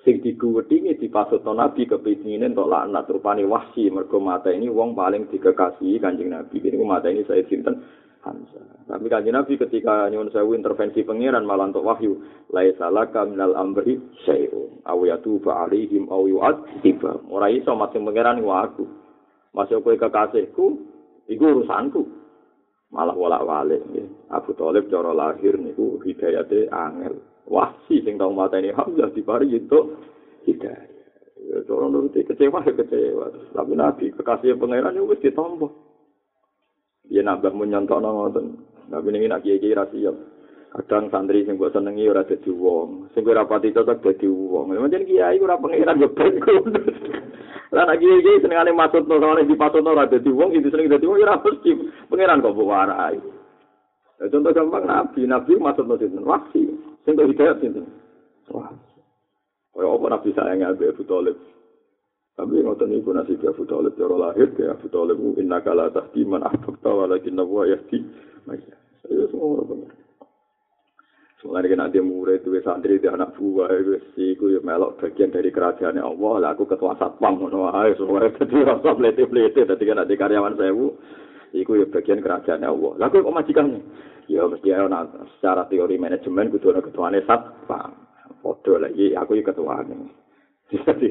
Sing diguwedingi dipasutno Nabi kepingin entuk laknat rupane wahsi mergo mata ini wong paling dikekasihi Kanjeng Nabi. Ini mata ini saya Hamzah. Tapi kanjeng Nabi ketika nyuwun sewu intervensi pangeran malah untuk wahyu, laisa laka minal amri syai'un aw yatuba alaihim aw yu'adziba. Ora iso masing pangeran iku aku. Masih kekasihku, iku urusanku. Malah walak-walik nggih. Abu Thalib cara lahir niku hidayate angel. Wah, si sing tau mateni Hamzah dipari itu hidayah. Ya, cara nuruti kecewa ya kecewa. Tapi Nabi kekasih pangeran itu wis ditompo. Ya nambah menyontok ngoten. Tapi ini nak kiai ra siap. Kadang santri sing mbok senengi ora dadi wong, sing ora pati cocok dadi wong. Macam kiai ora pangeran yo ben. Lah nak kiai senengane maksud no di pasut ora dadi wong, iki seneng dadi wong ora mesti pangeran kok warai. contoh gampang nabi, nabi maksud no sinten? Wasi. Sing kok hidayat sinten? Wah. Kaya apa nabi sayang Abu Thalib? Tapi ngoten niku nasib Abu Thalib cara lahir ke Abu Thalib inna kala tahdi man ahbabta walakin nawa yahdi. Maya. Ayo Soalnya kan ada murid itu santri di anak buah itu iku ya melok bagian dari kerajaan Allah lah aku ketua satpam ngono ae semua dadi rasa plete-plete dadi kan ada karyawan sewu iku ya bagian kerajaan Allah. Lah kok majikannya? Ya mesti ana secara teori manajemen kudu ana ketuane satpam. Padha lagi aku ya ketuane. Jadi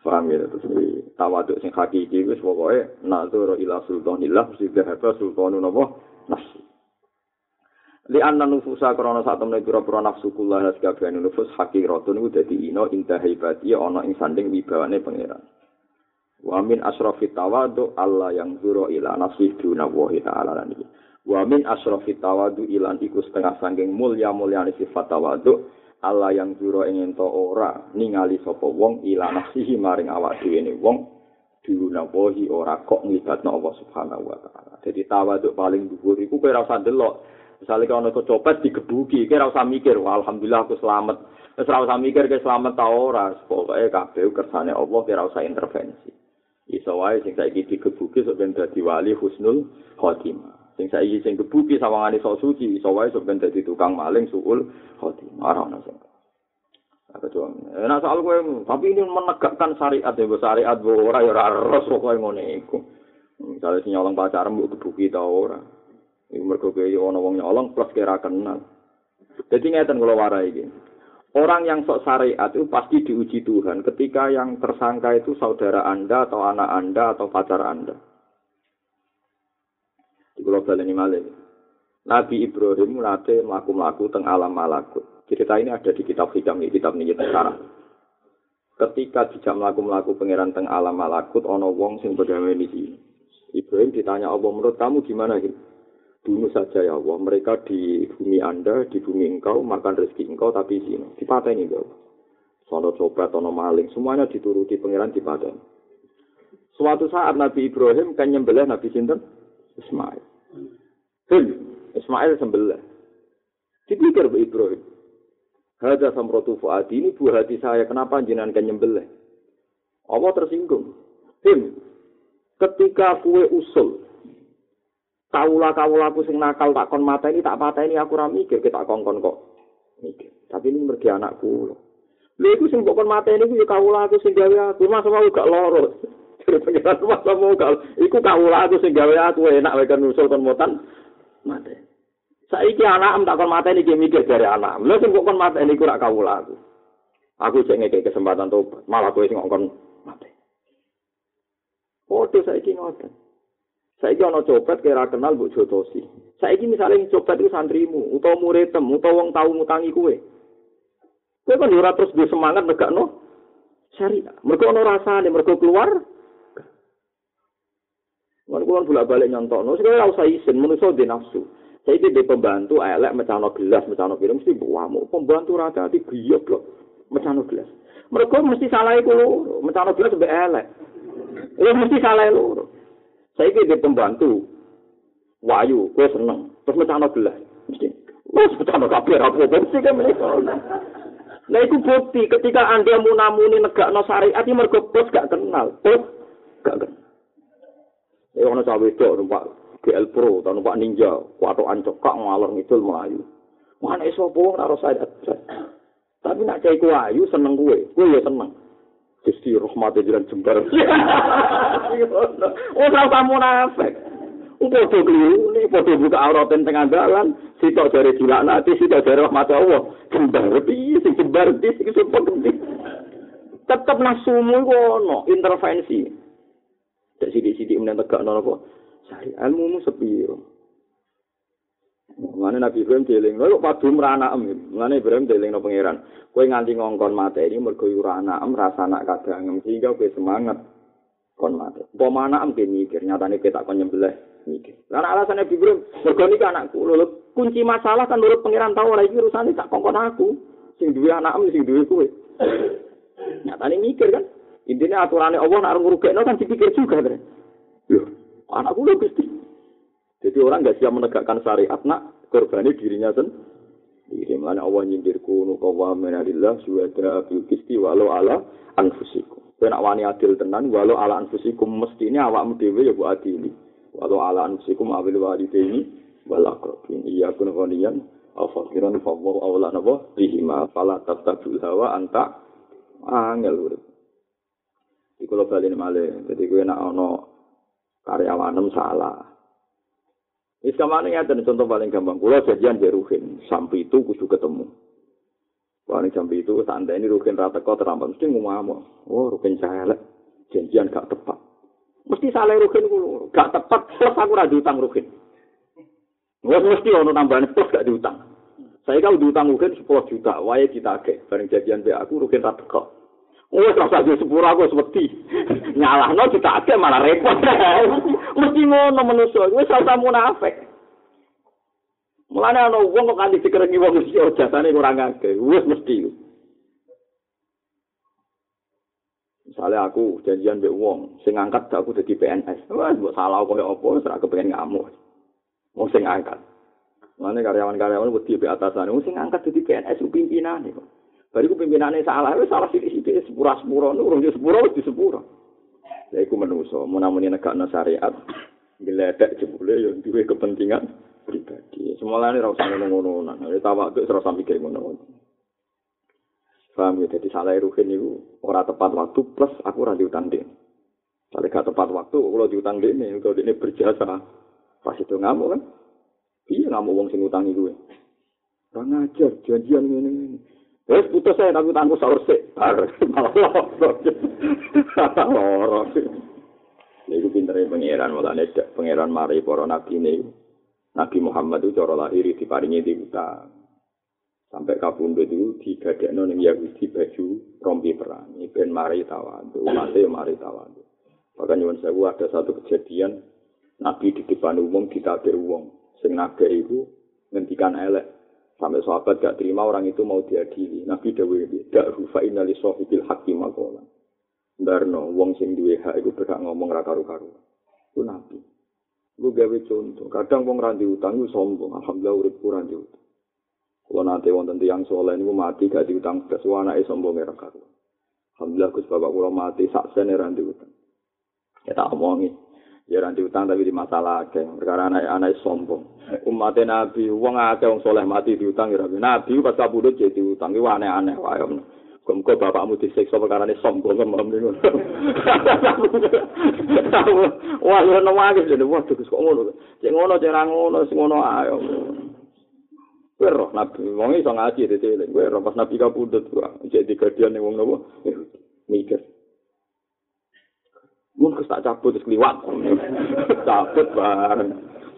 Paham ya, terus ini tawaduk sing hakiki, wis pokoknya nazur ila sultanillah, mesti berhaba sultanu napa nafsi. Li anna nufusa krana sak temne pira-pira nafsu kula has kabehane nufus hakiratun iku dadi ino inta heibati ana ing sanding wibawane pangeran. Wa min asrafi tawadu Allah yang zuro ila nafsi duna wa ta'ala lan iki. Wa min asrafi tawadu ilan iku setengah sangking mulya-mulyane sifat tawadu Allah yang juro ingin to ora ningali sapa wong ila nafsihi maring awak dhewe wong diruna wahi ora kok nglibatno Allah Subhanahu wa taala. Jadi tawaduk paling dhuwur iku kowe ora usah delok. Misale kono kecopet digebuki, kowe ora usah mikir, alhamdulillah aku selamat. Ora usah mikir kowe selamat ta ora, pokoke kabeh kersane Allah kowe ora usah intervensi. Iso wae sing saiki digebuki sok ben dadi wali husnul khotimah. Sing saiki sing kebuki sawangane sok suci, iso wae sok ben dadi tukang maling suul khotimah ora ono sing. Tuh? Nah soal kowe, tapi ini menegakkan syariat ya, syariat ora ya ora ros kok ngene iku. Misalnya si nyolong pacaran mbok kebuki ta ora. Iku mergo kowe ana wong nyolong plus kira kenal. Jadi ngeten kula warai iki. Orang yang sok syariat itu pasti diuji Tuhan ketika yang tersangka itu saudara Anda atau anak Anda atau pacar Anda. Di global ini malah. Nabi Ibrahim mulai melaku-melaku teng alam malakut. Cerita ini ada di kitab hikam ini, kitab ini sekarang. Ketika dijak melaku-melaku pangeran teng alam malakut, ono wong sing berdamai di sini. Ibrahim ditanya Allah, menurut kamu gimana gitu? Bunuh saja ya Allah. Mereka di bumi Anda, di bumi engkau, makan rezeki engkau, tapi sini. Dipateni ya Allah. Sono coba, sono maling, semuanya dituruti pangeran dipateni. Suatu saat Nabi Ibrahim kan nyembelih Nabi Sinten Ismail. Hil, Ismail sembelih. Dipikir Bu Ibrahim. Hada samrotu fuadi ini buah hati saya. Kenapa jenengan kan nyembelih? Allah tersinggung. Him, ketika kue usul kawula aku sing nakal tak kon mata ini tak mata ini aku ora mikir kita kongkon kok mikir. Tapi ini mergi anakku. Lho iku sing kon mata ini ya kawula aku sing gawe aku. Masa mau gak loro. Dari pengiran masa mau gak iku kawula aku sing gawe aku enak wae kan kon motan mata saiki anak tak kon mata ini mikir dari anak. Lho sing kon mata ini kurang kawula aku aku cek ngeke kesempatan tobat malah kowe sing kon mata Foto saiki ngoten. Saiki ana copet kira kenal Mbok Jotosi. Saiki misale copet itu santrimu, utawa muridem, utawa wong tau ngutangi kowe. Kowe kan ora terus duwe semangat negakno syariat. Mergo ana rasane, mergo keluar. Mun kulo bolak-balik nyontokno, sing ora usah isin, menungso di nafsu. Saiki di pembantu elek mecano gelas, mecano piring mesti buamu. Pembantu rata ati giyok lho, mecano gelas. Mergo mesti salah iku lho, mecano gelas mbek elek. Lha mesti salah lho. Saya di pembantu wayu, gue seneng. Terus mecano gelas, mesti. Wes mecano kabeh apa mesti kan mereka. Nah itu bukti ketika anda munamuni negak no syariat ini mergo plus gak kenal, plus gak kenal. Ya ono cawe itu numpak GL Pro atau numpak Ninja, kuatok ancokak ngalor ngidul melayu. Mana iso po naro syariat. Tapi nak cai ayu seneng gue, gue ya seneng. Gusti rahmat jalan jembar. Ora munafik. Padha keliru, ini padha buka aurat tengah dalan, sitok dari nanti, sitok dari rahmat Allah. Jembar sing jembar di sing gede. Tetep nasumu iku ono intervensi. Dak sithik-sithik menawa tegakno apa? Sari ilmu sepiro. Mane Nabi Ibrahim dieling, lho padu merana em. Mane Ibrahim dieling no pangeran. Kowe nganti ngongkon mate ini mergo ora anak em rasa anak kadang sehingga kowe semangat kon mate. Apa mana em mikir nyatane kowe tak kon nyembelih mikir. Karena alasan Nabi Ibrahim mergo niki anakku lho kunci masalah kan menurut pangeran tahu lagi urusane tak kongkon aku. Sing duwe anak em sing duwe kowe. Nyatane mikir kan. Intinya aturannya Allah nak ngurugekno kan dipikir juga kan. Lho, anakku lho Gusti. Jadi orang nggak siap menegakkan syariat, nak korbani dirinya sendiri. Mana Allah nyindir kunu kawamin adillah suwada bil kisti walau ala anfusikum. Kena wani adil tenan walau ala anfusikum mesti ini awak dewe ya bu adili. Walau ala anfusikum awil ini wal akrabin. Iya kun ghaniyan afakiran fawwar awla nabo bihima fala tattabil hawa anta angel urip. Iku lo bali malih. Dadi kowe nek ana karyawanem salah. Wis kamane ngaten contoh paling gampang. Kula janjian di Ruhin, sampai itu kudu ketemu. Paling sampai itu santai ini Ruhin rata kau terampak mesti ngomong, oh Ruhin saya janjian gak tepat. Mesti salah Ruhin gak tepat plus aku ora diutang Ruhin. Wes mesti ono tambahan plus gak diutang. Saya kalau diutang Ruhin 10 juta, wae kita ke bareng janjian be aku Ruhin rata kau. Oh, rasa di sepuro aku no kita ada malah repot. Mesti ngono manusia, gue salah munafik. Mulane ana wong kok kanthi dikerengi wong mesti jasane kurang akeh. Wis mesti. Misalnya aku janjian mbek wong sing angkat aku dadi PNS. Wah, mbok salah koyo apa wis ora kepengin ngamuk. Wong sing angkat. Mulane karyawan-karyawan wedi be atasan, wong sing angkat dadi PNS pimpinan kok. Bariku pimpinannya salah, wis salah sithik-sithik sepura-sepura, urung di sepura di sepura. Ya iku menungso, mun namune negakno syariat, Geledek jebule yo duwe kepentingan pribadi. Semolane ora usah ngono-ngono. Nek tawaduk ora usah mikir ngono. Paham ya, jadi salah ruhin itu ora tepat waktu plus aku ora diutang dia. Kalau gak tepat waktu, kalau diutang dia ini, kalau dia berjasa, pas itu ngamuk kan? Iya ngamuk wong sing utangi gue. Ora ngajar, janjian ini ini. Wes putus saya tapi utangku sahur. Malah loro. Niku pintere pangeran mulane pangeran mari para nabi niku. Nabi Muhammad itu cara lahir diparingi diutang. sampai kapundhut itu digadekno ning Yahudi baju rompi perang ben mari tawadhu mate mari tawadhu maka nyuwun sewu ada satu kejadian Nabi di depan umum ditabir wong sing nagih iku ngendikan elek sampai sahabat gak terima orang itu mau diadili Nabi dawuh dak rufa innali sahibil haqqi maqala Darno, wong sing duwe hak iku berhak ngomong ra karu-karu. Ku nabi. Gue gawe contoh, kadang wong ra utang ku sombong, alhamdulillah urip kurang diutang. Kalau nanti wonten tiang soleh ini mati gak diutang belas, wah anaknya sombong ya karu. Alhamdulillah Gus Bapak kalau mati saksen ya ranti utang. Ya tak omongi. Ya ranti utang tapi di masalah akeh. Perkara anak anak sombong. Umatnya Nabi, uang akeh wong soleh mati diutang ya Nabi. Pas kabudut jadi diutang. Wah aneh-aneh wah ya. Kok bapakmu disiksa perkara ini sombong kan malam ini. Wah, lu nangis jadi wah kok ngono. Cek ngono, cek ngono, ngono ayo. Kowe roh nabi wong iso ngaji dite. Kowe roh pas nabi kok cek digadian ning wong nopo? Mikir. Mungkin tak cabut terus liwat. cabut bareng.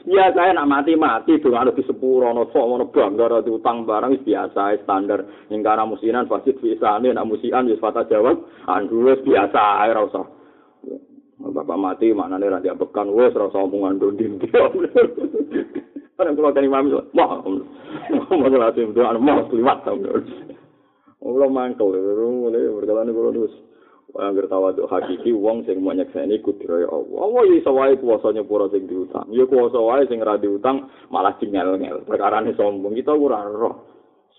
Ya saya nak mati-mati dengan di sepuro no sok no bangga ada utang barang biasa standar. Yang karena musinan pasti bisa ini nak musian di fata jawab. Andues biasa air rasa. Bapak mati mana nih rakyat bekan wes rasa omongan dondin. Padahal kalau tadi mami wah mau ngelatih doa mau liwat tau. Ulo mangkel, ulo berjalan ulo terus. Angger tawaduk hakiki wong sing mau nyekseni kudroya Allah. Allah iso wae kuwasa nyepuro sing diutang. Ya kuwasa wae sing ora diutang malah cingel-ngel. Perkarane sombong kita ora roh.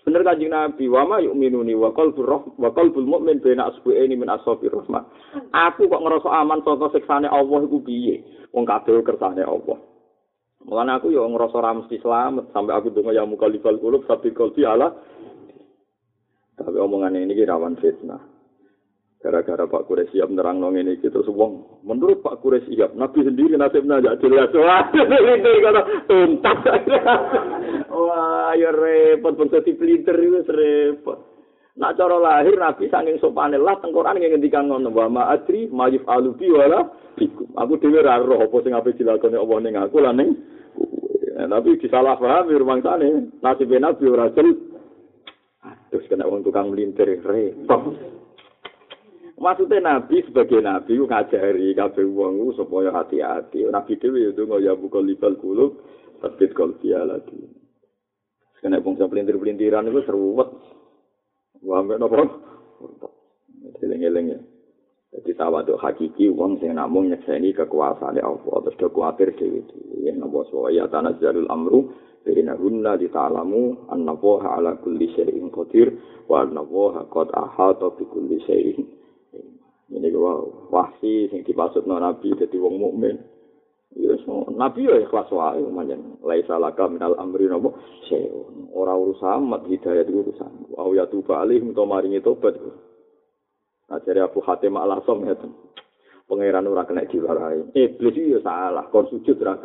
Bener kanjeng Nabi, wa ma yu'minuni wa qalbur roh wa qalbul mukmin baina asbu'aini min ashabir rahmah. Aku kok ngerasa aman saka siksane Allah iku piye? Wong kabeh kersane Allah. Mulane aku yo ngrasa ora mesti selamat sampai aku donga ya mukalifal kulub sabi kalbi ala. Tapi omongan ini rawan fitnah. Gara-gara Pak Kures siap nerang nong ini gitu wong. Menurut Pak Kures siap, Nabi sendiri nasibnya aja jelas. Wah, itu kalau tuntas. Wah, ya repot bangsa pelintir itu repot. Nak cara lahir Nabi saking sopane lah tengkoran yang ngendikan ngono wa ma adri alubi wala bikum. Aku dhewe ra roh apa sing ape dilakoni Allah aku lan ning tapi disalah paham sana nasib nabi ora terus kena wong tukang melintir repot maksudnya nabi sebagai nabi ngajari kabeh wong supaya hati-hati. Nabi dhewe itu ya buka libal kulub terbit kolbia lagi. Kena wong pelintir-pelintiran itu seruwet. Wah, mbak nopo? Eling-eling ya. Jadi tawaduk hakiki wong sing namung nyekseni kekuasaan Allah. Terus do kuwatir dhewe dhewe. Yen napa ya tanazzalul amru Bina hunna di ta'alamu anna woha ala kulli syai'in qadir wa anna woha qad ahata bi kulli syai'in ini gua wahsi sing dimaksud nabi jadi wong mukmin. Ya so, nabi ya ikhlas wae manjen laisa laka minal amri nopo? Syai'un ora urusan mat hidayah itu urusan. Au ya tuba alih to maringi tobat Ajari Abu Hatim al-Asom ya Pangeran ora kena diwarai. Iblis ya salah, kon sujud ora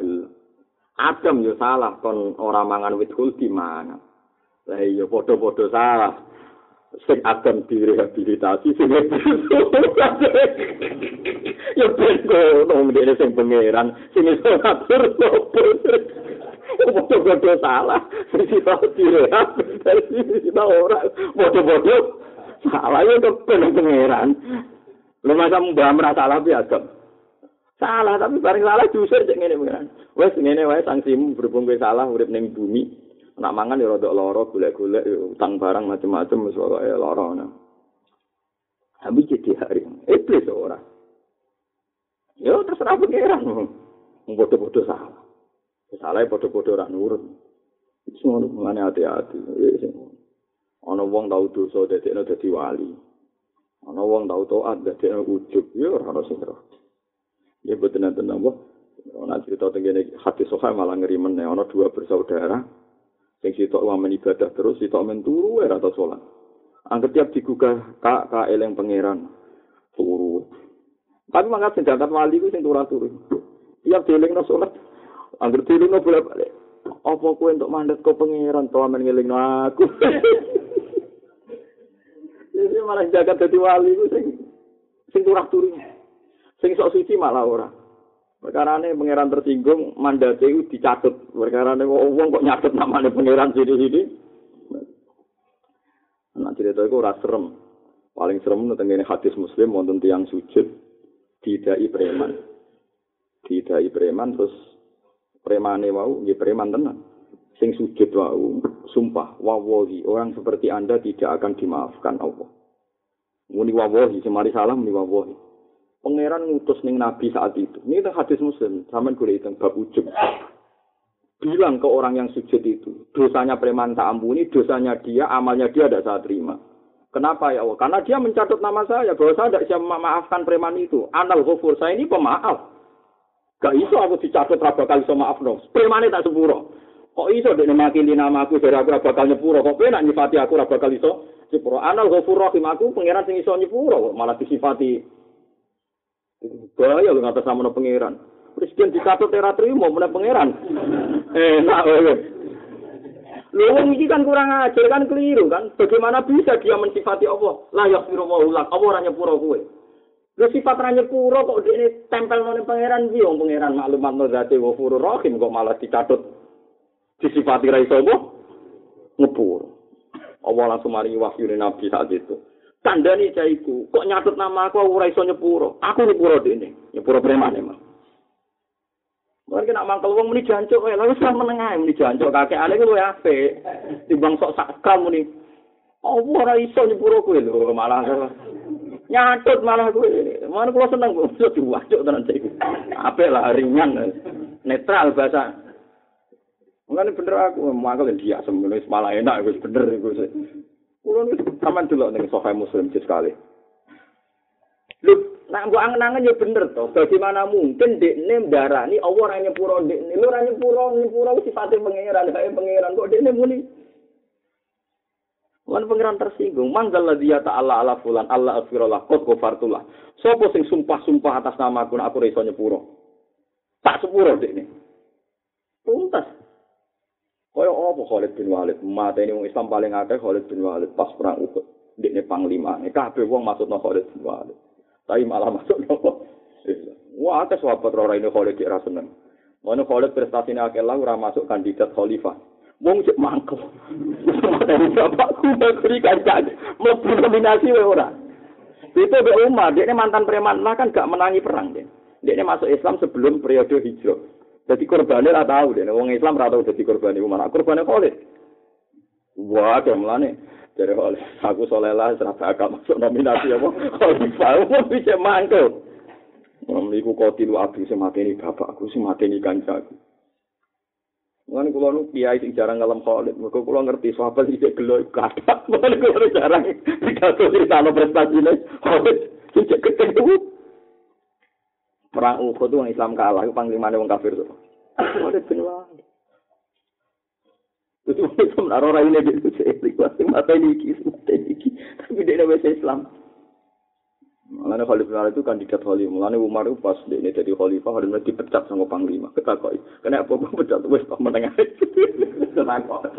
Adam ya salah, kon ora mangan wit di mana. Lah iya padha-padha salah. Sing Adam direhabilitasi sing Ya ben kono ndene sing pangeran sing iso ngatur opo. Padha-padha salah, sing kita direhabilitasi sing ora padha-padha salah ya kok penuh pangeran. Lu masa mbah merasa salah biasa. Salah tapi bareng salah justru cek ngene pangeran. Wes ngene wae sanksimu berhubung kowe salah urip ning bumi. Nak mangan ya rada lara golek-golek utang barang macam-macam wis wae lara ana. Tapi jadi hari iblis ora. Ya terserah pangeran. Bodoh-bodoh salah. Salah bodoh-bodoh ora nurut. Semua mengenai hati-hati. ana wong tau dosa dadekno dadi wali ana wong tau taat dadekno ujug ya ora ono sing ya boten enten napa Ana cerita tengene hati soha malah ngeri meneh ana dua bersaudara sing sitok wamen ibadah terus sitok men turu ora tau salat. Angger tiap digugah kak kak eleng pangeran turu. Tapi mangkat sejagat wali ku sing turu-turu. Tiap dielingno salat. Angger dielingno bolak-balik. Apa kowe entuk mandat kok pangeran to amen ngelingno aku. Jadi malah jagat dadi wali ku sing sing turah-turu. Sing sok suci malah ora. Perkara ini pangeran tersinggung, mandat itu dicatut. Perkara ini wong kok nyatut namanya pangeran sini-sini. Nah cerita itu ora serem. Paling serem itu tentang hadis muslim, wonten tiang sujud, tidak preman. Tidak preman, terus preman wau, ya preman tenan. Sing sujud wau, sumpah, wawahi, orang seperti anda tidak akan dimaafkan Allah. Muni wawahi, semari salam, muni wawahi. Pangeran ngutus ning Nabi saat itu. Ini itu hadis Muslim, sampean gue itu bab ujub. Bilang ke orang yang sujud itu, dosanya preman tak ampuni, dosanya dia, amalnya dia tidak saya terima. Kenapa ya Allah? Karena dia mencatat nama saya, bahwa saya tidak siap memaafkan preman itu. Anal ghafur, saya ini pemaaf. Gak iso aku dicatat raba kali so maaf dong. Preman tak sepuro. Kok iso dia makili nama aku dari aku raba kali nyepuro. Kok penak nyifati aku raba kali so sepuro. Anal ghafur rahim aku, pengiran sing iso nyepuro. Malah disifati Bahaya lu ngatas sama pangeran. Presiden dikatut era terima mulai pangeran. Enak wewe. Lu ini kan kurang ajar kan keliru kan. Bagaimana bisa dia mensifati Allah? Layak firu ulak. Allah orangnya pura kue. Lu sifat ranya pura kok ini tempel nolin pangeran dia. Pangeran maklumat no zati wa furu kok malah dikatut. Disifati raiso Allah. Ngepur. Allah langsung mari wahyu Nabi saat itu. Tandani caiku, kok nyatut nama aku ora iso nyepuro. Aku nyepuro dene, nyepuro preman emang. Mungkin nak mangkel wong muni jancuk wae, lha wis meneng muni jancuk kakek ale ku luwe apik. Timbang sok sakal muni. Oh, ora iso nyepuro kowe lho, malah nyatut malah kowe. Mana kula seneng kok iso diwacuk tenan caiku. Apik lah ringan. Netral bahasa. Mungkin bener aku, mangkel dia semuanya malah enak, wis bener iku Kulo niku sampean delok ning Sahih Muslim sekali. Lho, nak mbok angen-angen ya bener to. Bagaimana mungkin dekne ndarani Allah ora nyepuro dekne. Lho ora nyepuro, nyepuro sifate pangeran, kae pangeran kok dekne muni. Wan pangeran tersinggung, manggal ladzi ta'ala ala fulan Allah afirullah qad ghafartullah. Sopo sing sumpah-sumpah atas nama aku aku iso nyepuro. Tak sepuro dekne. Tuntas. Kaya apa Khalid bin Walid? Mata ini Islam paling akeh Khalid bin Walid pas perang Uhud. Dikne panglima. Kabeh wong masukno Khalid bin Walid. Tapi malah masukno Wah, akeh sahabat ora ini Khalid ora seneng. Mana Khalid prestasine akeh lah ora masuk kandidat khalifah. Wong cek mangkel. Bapakku bakri kancane. Mlebu nominasi wae ora. Itu be Umar, dia mantan preman lah kan gak menangi perang dia. Dia masuk Islam sebelum periode hijrah. Jadi korbannya lah tahu deh, wong Islam lah tahu jadi korbannya mana korbannya Khalid. Wah, ada melane dari Khalid. Aku soleh lah, serah bakal masuk nominasi apa? Khalifah, mau bisa mantul. Memiliku kotil abu semateni bapak aku semateni kancaku. Mulane kula nu kiai sing jarang ngalem Khalid, mergo kula ngerti sahabat iki gelo kathah. Mulane kula jarang dikato cerita prestasine Khalid sing ketemu perang Uhud wong Islam kalah iku panglimane wong kafir to. Ada bin. Itu itu menaruh ora ini itu sih, pasti mata iki, mata iki. Tapi dia wes Islam. Mulane Khalifah itu kandidat Khalifah. Mulane Umar itu pas dia ini jadi Khalifah, Khalifah dipecat sama Panglima. Ketakoi. Kenapa gue pecat? Wes tak menengah. Kenapa?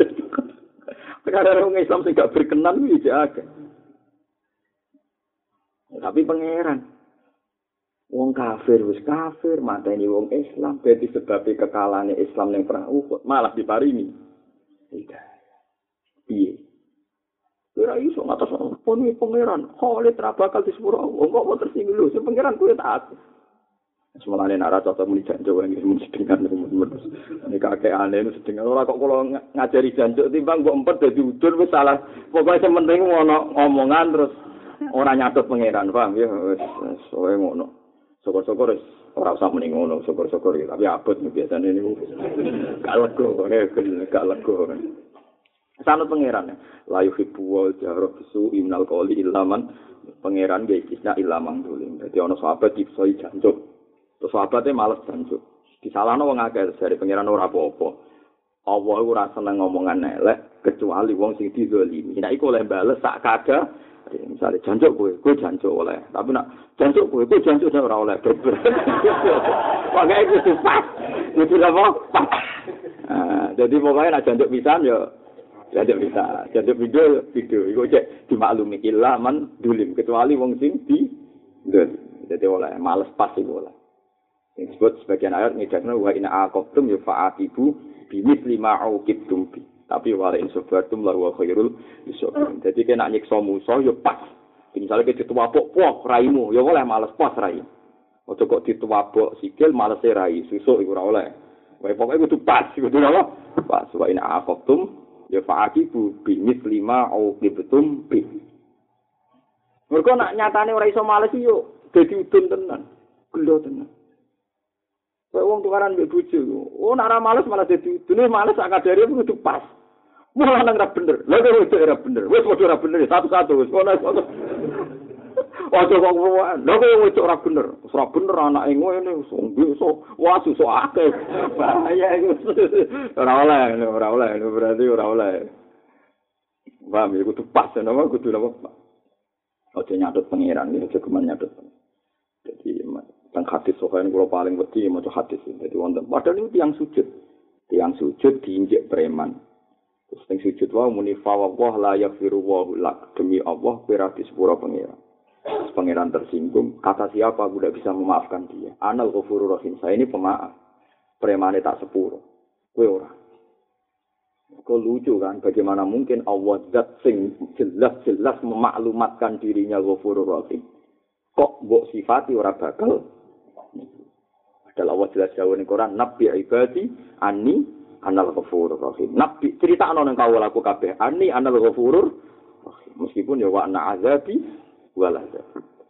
Karena orang Islam sih gak berkenan, itu aja. Tapi pangeran. Wong kafir wis kafir mateni wong Islam berarti sebab kekalane Islam ning perang Uhud malah diparingi piye Ora iso ngatas poni pangeran, Khalid ra bakal disepuro. Wong kok tersinggung lho, sing pangeran kuwi tak. Semalane nara cocok muni janjo wae mesti sedengan teman-teman. Ini kakek aneh itu sedengan. Ora kok kalau ngajari janjo timbang kok empat dadi udur wis salah. Pokoknya yang penting ngono ngomongan terus ora nyatut pangeran, paham ya? Wis wis ngono. Syukur-syukur ora usah muni ngono syukur-syukur ya tapi abot biasane niku gak lego gak lego. Sanut pangeran. La yuhibbu wal jahra bisu imnal qoli ilaman pangeran ge kisna ilamang dolim dadi ana sahabat dipsoi jancuk terus sahabate males jancuk Disalahno wong akeh dari pangeran ora apa-apa. Allah ora seneng ngomongan elek kecuali wong sing dizalimi. Nek iku oleh bales sak kada misalnya jancuk kowe, kowe jancuk oleh. Tapi nak jancuk kowe, kowe jancuk ora oleh. Pokoke itu pas. Itu? Pas. Nah, jadi pokoknya nak jancuk pisan ya jancuk bisa. Jancuk video video iku cek dimaklumi illa man dulim kecuali wong sing di Jadi oleh males pas iku oleh. Yang disebut sebagian ayat wa ina aqabtum ya fa'atibu bimis lima aukib tumpi. Tapi wala in sabartum la wa khairul isabirin. Jadi kena nyiksa musuh ya pas. Misalnya kita dituwapok pok raimu, ya oleh males pas rai. Ojo kok dituwapok sikil males rai, susuk iku ora oleh. Wae pokoke kudu pas, kudu apa? Pas wa in aqabtum ya fa'aqibu bimis lima aukib tumpi. Mereka nak nyatane ora iso males yo dadi udun tenan. Gelo tenan. Kayak wong tukaran mbek bojo. Oh, nek ora males malah dadi dene males sak kadare kudu pas. Malah nang ra bener. Lah kok wedok ora bener. Wis padha ora bener satu-satu wis ngono. Waduh kok ngono. Lah kok wedok ora bener. Ora bener anake ngene iso iso wah iso akeh. Bahaya iku. Ora oleh, ora oleh, berarti ora oleh. Paham ya, kudu pas, nama kudu apa? Ojo nyatut pengiran, ojo kemen nyatut. Jadi, teng hadis sohain kula paling wedi maca hadis dadi wonten padahal niku tiyang sujud tiyang sujud diinjek preman terus teng sujud wae muni fa wa la yaghfiru wa lak. Demi Allah kira di sepura pangeran. Tersinggung. Kata siapa? Aku tidak bisa memaafkan dia. Anal ghafurur rahim. Saya ini pemaaf. Premane tak sepuro. Kowe ora. Kok lucu kan, bagaimana mungkin Allah zat sing jelas-jelas memaklumatkan dirinya ghafurur rahim. Kok mbok sifati ora bakal? Padahal Allah jelas jauh ning Quran, Nabi ibadi ani anal ghafurur rahim. Nabi cerita ana nang kawula laku kabeh, ani anal ghafurur rahim. Meskipun ya wa ana azabi wal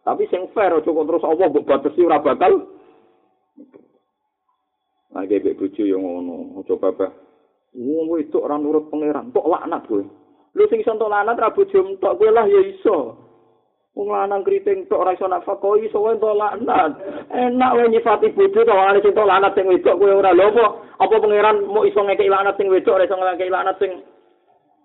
Tapi sing fair aja terus Allah mbok batesi ora bakal Nah, kayak bojo yang ngono, coba apa? Wong itu orang nurut pangeran, tok laknat gue. Lu sing iso tok laknat ra bojo tok gue lah ya iso. Wong lanang kriting tok ora iso nafkah iso wae to lanat. Enak wae nyifati bojo to wong sing tok lanat sing wedok kowe ora lho apa? Pangeran mau iso ngekeki lanat sing wedok ora iso ngekeki lanat sing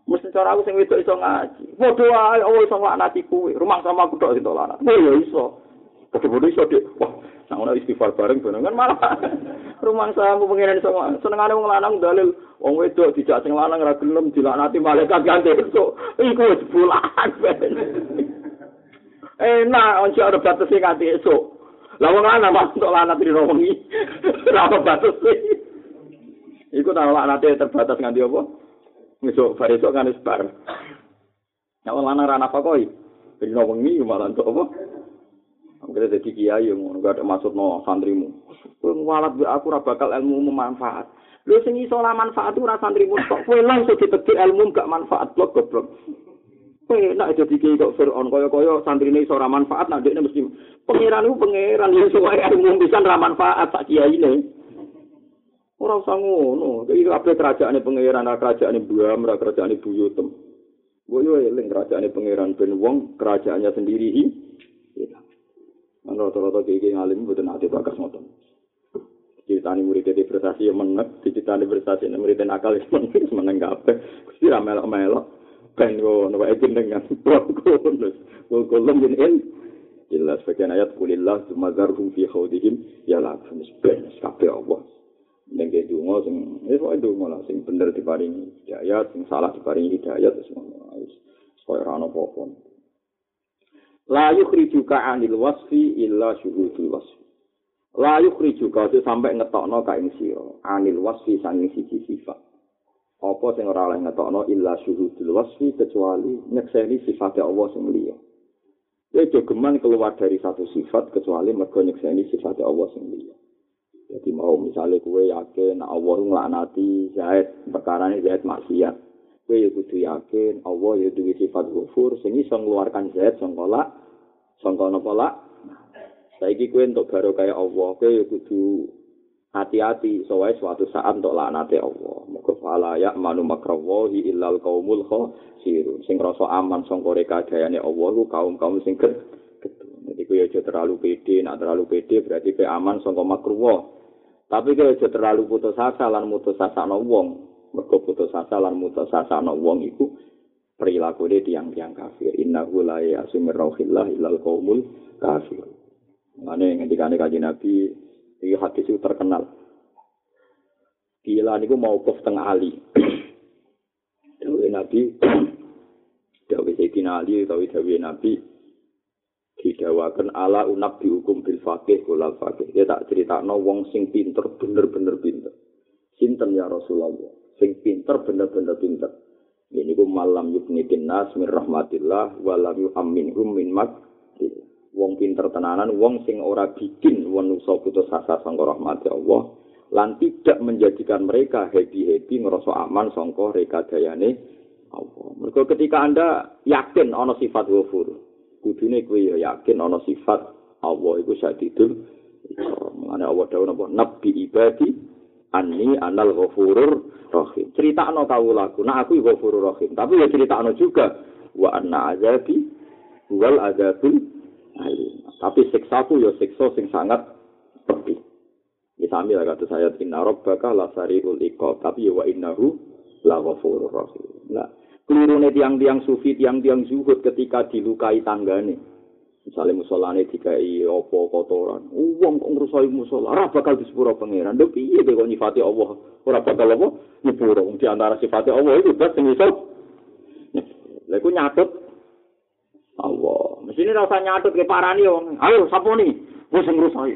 mesti cara aku sing wedok iso ngaji. Padha wae Allah iso nglaknati kowe. Rumah sama aku tok sing tok lanat. Oh ya iso. Tapi bodoh iso dik. Wah, nang ana istighfar bareng ben kan malah rumah sama pangeran iso senengane wong lanang dalil wong wedok dijak sing lanang ora gelem dilaknati malaikat ganti esuk. Iku wis bulan. enak once ada batas sing kanthi esuk lah wong ana mas untuk lanat di ora ada batas iku ta lanat terbatas nganti apa esuk bar esuk kan wis bar ya wong lanang ra napa koi di romi malah untuk apa Akhirnya jadi kiai yang nggak ada maksud no santrimu. Kue ngwalat aku ora bakal ilmu memanfaat. Lu sing iso lah manfaat ora santrimu kok kowe langsung ditegir ilmu gak manfaat blok goblok. Penak jadi kiai kok Fir'aun kaya-kaya santrine iso ra manfaat nak dekne mesti pangeran iku pangeran ya suwae ilmu pisan ra manfaat sak kiyaine. Ora usah ngono, iki kabeh kerajaane pangeran, kerajaane Buam, kerajaane Buyutem. Gue yo eling kerajaane pangeran ben wong kerajaannya sendiri iki. Kan rata-rata kiai ngalim mboten ate bakas ngoten. Ceritani murid di prestasi yang menek, ceritani prestasi yang murid nakal yang menek, meneng kabeh. Gusti ra melok-melok. ben ngono wae jenengan kulus kulum yen en jelas bagian ayat kulillah sumazarhum fi khawdihim ya la funis ben kabeh Allah ning ge donga sing wis wae donga lah sing bener diparingi hidayat sing salah diparingi hidayat wis ngono wis koyo ora ono apa-apa la yukhrijuka anil wasfi illa syuhudul wasfi la yukhrijuka sampai ngetokno ka ing sira anil wasfi sanging siji sifat apa sing ora oleh ngetokno illa syuhudul wasfi kecuali nyekseni sifat Allah sing liya. Ya jogeman keluar dari satu sifat kecuali mergo nyekseni sifat Allah sing liya. Jadi mau misalnya kue yakin Allah nglaknati Zaid perkara ini Zaid maksiat. Kue ya kudu yakin Allah ya duwe sifat ghafur sing iso ngeluarkan Zaid sangka lak sangka napa lak. Saiki kue untuk baru kayak Allah, kue ya kudu hati-hati soalnya suatu saat untuk laknati Allah. Muga fala ya manu makrawahi illal qaumul khasirun. Sing rasa aman sangka rekadayane Allah ku kaum-kaum sing get. Jadi ku ya terlalu pede, nak terlalu pede berarti ke aman sangka makruwah. Tapi kalau aja terlalu putus asa lan putus asa no wong, mergo putus asa lan putus asa no wong iku perilaku dia tiang-tiang kafir. Inna la yasumir rauhillah ilal qaumul kafir. Mane ketika kaji Nabi, ini hadis itu terkenal. Gila niku mau kuf tengah ali. Dawe Nabi, Dawe Sayyidina Ali, Dawe Dawe Nabi, didawakan ala unab dihukum bil fakih kulal fakih. Dia tak cerita no wong sing pinter bener-bener pinter. Sinten ya Rasulullah. Sing pinter bener-bener pinter. Ini ku malam yubnitin nas min rahmatillah walam yu'amminhum min mak. Wong pinter tenanan, wong sing ora bikin manusa putus asa sangka rahmati Allah lan tidak menjadikan mereka happy-happy ngerasa aman sangka rekadayane Allah. Mergo ketika Anda yakin ana sifat ghafur, kudune kowe ya yakin ana sifat Allah iku sadidul mengane Allah dawuh napa? Nabi ibadi anni anal ghafurur rahim. Critakno kawulaku nah aku ghafurur rahim. Tapi ya critakno juga. Wa anna azabi wal azabul alim. Tapi siksaku ya siksa sing sangat pedih Misami lah kata saya inna rabbaka la sariul iqab. Tapi ya wa innahu la ghafurur rahim. Nah, kelirune tiang-tiang sufi, tiang-tiang zuhud ketika dilukai tanggane. Misalnya musolane dikai opo kotoran. Uang kok ngerusai musola. Ora bakal disepuro pangeran. Lho piye kok nyifati Allah. Ora bakal apa? Nyepuro. Di antara sifati Allah itu bas sing iso. Lha nyatut Allah. Mesine ora usah nyatut ke parani wong. Ayo sapa ni? Wis ngrusai.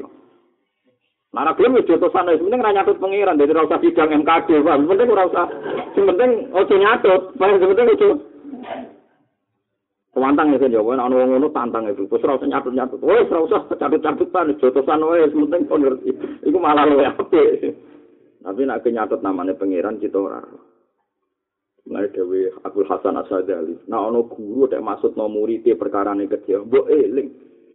Nara gelem wis jotosan wis penting ora nyatut pangeran dadi ora usah sidang MKD, Pak. Ora usah. Sing penting ojo nyatut. Paling penting ojo. Kewantang ya kan ya, ana wong ngono tantang itu. Terus usah nyatut-nyatut. Wis ora usah catut-catutan jotosan wae penting kon ngerti. Iku malah luwe apik. Tapi nek nyatut namanya pangeran kita ora. Mulai dewe Abdul Hasan Asadali. Nah, ono guru ada maksud no muridnya perkara ini kecil. Mbok eling.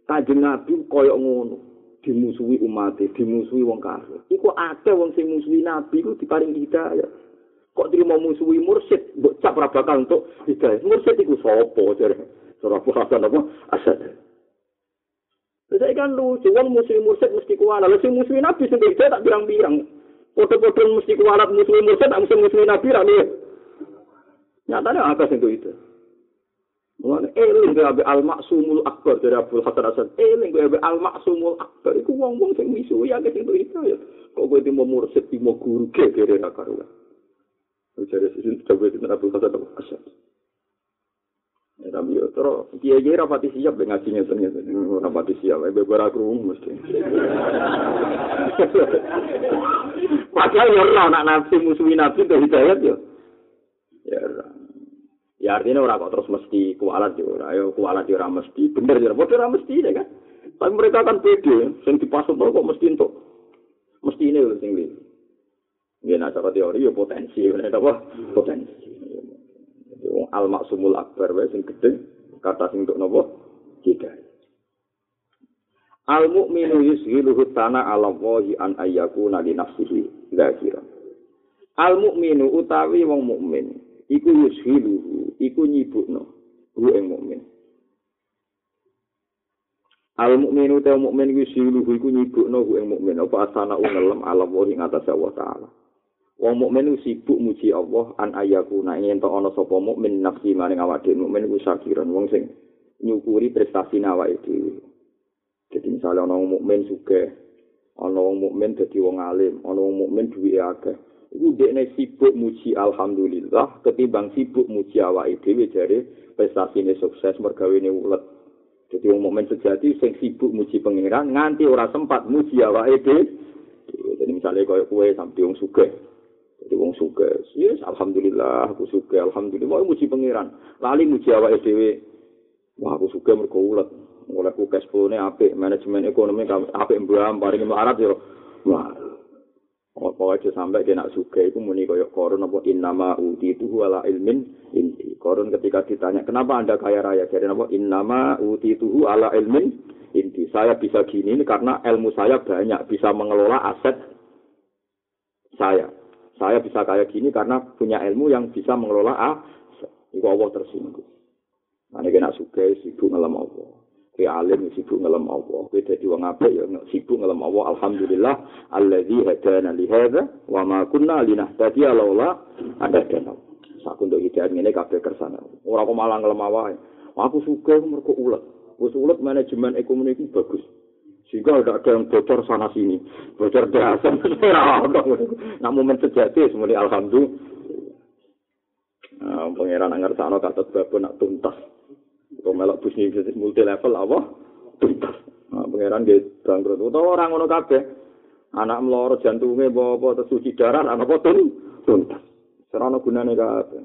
Kanjeng Nabi koyok ngono. Dimusuhi umat, dimusuhi wong kafir. Iku akeh wong sing musuhi nabi ku diparing hidayah. Kok terima musuhi mursyid, mbok cap ora bakal untuk hidayah. Mursyid iku sapa jare? Surah Hasan apa? Asad. Saya kan lucu, wong musuhi mursyid mesti kuala. Lalu sing musuhi nabi sing hidayah tak bilang-bilang. Foto-foto mesti kualat musuhi mursyid, tak musuhi nabi lah nih. Nyatanya apa sing itu? Eling kowe al maksumul akbar dari Abdul Hasan Hasan. Eling kowe al maksumul akbar iku wong-wong sing misuwi akeh sing itu ya. Kok kowe timo mursid timo guru ke kere ra karo. Jadi sisi coba itu Abdul Hasan Hasan. Ya tapi yo terus kiai kiai rapati siap dengan ngajinya ternyata rapati siap, beberapa kerung mesti. Padahal yo nak nafsu musuhi nabi itu hidayat yo. Ya, Ya artinya orang kok terus mesti kualat ora. Ayo kualat ya ora mesti. Bener ya, bodoh ora mesti ya kan. Tapi mereka kan pede, sing dipasut kok mesti untuk mesti ini lho sing iki. Ya nah cara teori ya potensi, bener apa? Potensi. Al maksumul akbar wae sing gedhe kata sing untuk napa? Jika. Al mukminu yushiluhu tana ala wahi an ayyakuna li nafsihi dzakira. Al mukminu utawi wong mukmin iku yushiluhu iku nyibukno hu ing mukmin. Al mukminu ta mukmin iku yushiluhu iku nyibukno hu ing mukmin. Apa asana ngelem alam wa ing atas Allah taala? Wong mukmin sibuk muji Allah an ayaku nek ento ana sapa mukmin nafsi maring awake mukmin iku syakiran wong sing nyukuri prestasi awake dhewe. Jadi misalnya ana wong mukmin sugih ana wong mukmin dadi wong alim ana wong mukmin duwe akeh iku dekne sibuk muji alhamdulillah ketimbang sibuk muji awake dhewe jare prestasine sukses mergawene ulet. Dadi wong mukmin sejati sing sibuk muji pangeran nganti ora sempat muji awake dhewe. Jadi misalnya kaya kue sampai wong suge jadi wong suge yes alhamdulillah aku suge alhamdulillah mau muji pangeran. Lali muji awake dhewe. Wah aku suge mergo ulet. Oleh ku cash flow manajemen ekonomi apik mbam paring melarat yo. Wah Apa aja sampai dia nak suka itu muni koyok korun apa innama uti itu ala ilmin inti. Korun ketika ditanya kenapa anda kaya raya jadi apa innama uti itu ala ilmin inti. Saya bisa gini ini karena ilmu saya banyak bisa mengelola aset saya. Saya bisa kaya gini karena punya ilmu yang bisa mengelola aset. Iku Allah tersinggung. Nah, ini kena suka sibuk ngelam Allah. Kowe alim sibuk ngelem Allah. Kowe dadi wong apik ya sibuk ngelem Allah. Alhamdulillah alladzi hadana li hadza wa ma kunna linahtadiya ada dana. Saku untuk hidayah ngene kabeh kersane. Ora kok malah ngelem awake. Aku suka mergo ulet. Wis ulet manajemen ekonomi itu bagus. Sehingga ada ada yang bocor sana sini, bocor dasar. nah momen sejati semuanya alhamdulillah. Nah, pangeran anggar sana kata bapak nak tuntas. Kau melok bisnis multi level apa? Nah, pangeran dia bangkrut. Tahu orang ngono kabeh. Anak meloro jantungnya bawa bawa tersuci darah, apa tun? Tuntas. Serana gunane kabeh.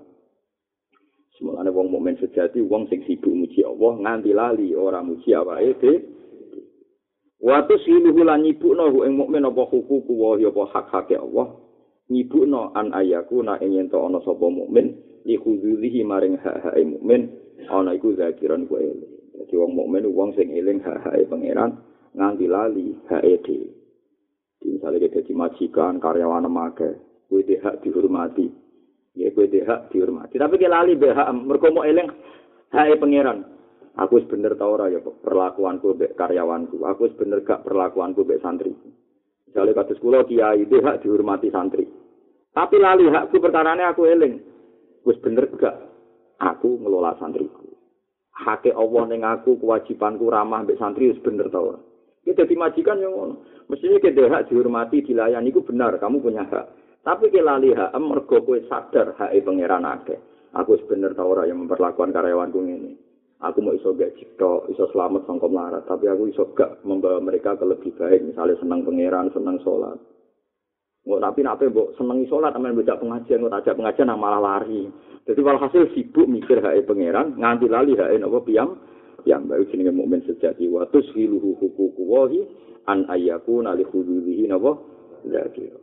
Semulane wong mukmin sejati wong sing sibuk muji Allah nganti lali ora muji awake dhewe. Watu siluhu lan nyibukno ing mukmin apa hukuku wa apa hak-hake Allah. Nyibukno an ayaku na ing yen ana sapa mukmin li khudulihi maring hak-hake mukmin ana iku zakiran ku eling. Dadi wong mukmin wong sing eling hak-hake pangeran nganti lali hake dhewe. Misalnya kita dadi majikan, karyawan make, kuwi hak dihormati. Ya kuwi hak dihormati. Tapi ke lali be hak mergo mau eling hake pangeran. Aku wis bener ta ora ya perlakuanku mbek karyawanku. Aku wis bener gak perlakuanku mbek santri. Misalnya kados kula kiai hak dihormati santri. Tapi lali hakku perkarane aku eling. Wis bener gak aku ngelola santriku. Hake Allah ning aku kewajibanku ramah mbek santri wis bener ta ora. Kita dadi majikan yang ngono. Mestinya kita hak dihormati, dilayani itu benar, kamu punya hak. Tapi kita lali hak, mergo kowe sadar hak pangeran akeh. Aku sebener tau ora yang memperlakukan karyawanku ini. aku mau iso gak cipto, iso selamat sangka melarat, tapi aku iso gak membawa mereka ke lebih baik, misalnya senang pangeran, senang sholat. Nggak, tapi nape mbok seneng sholat, aman belajar pengajian, nggak tajak pengajian, nang malah lari. Jadi walhasil sibuk mikir hae pangeran, nganti lali hae nopo piam, piam baru sini mukmin sejati. Watus hiluhu hukuku wahi an ayyaku nali hududihi nopo. Lagi.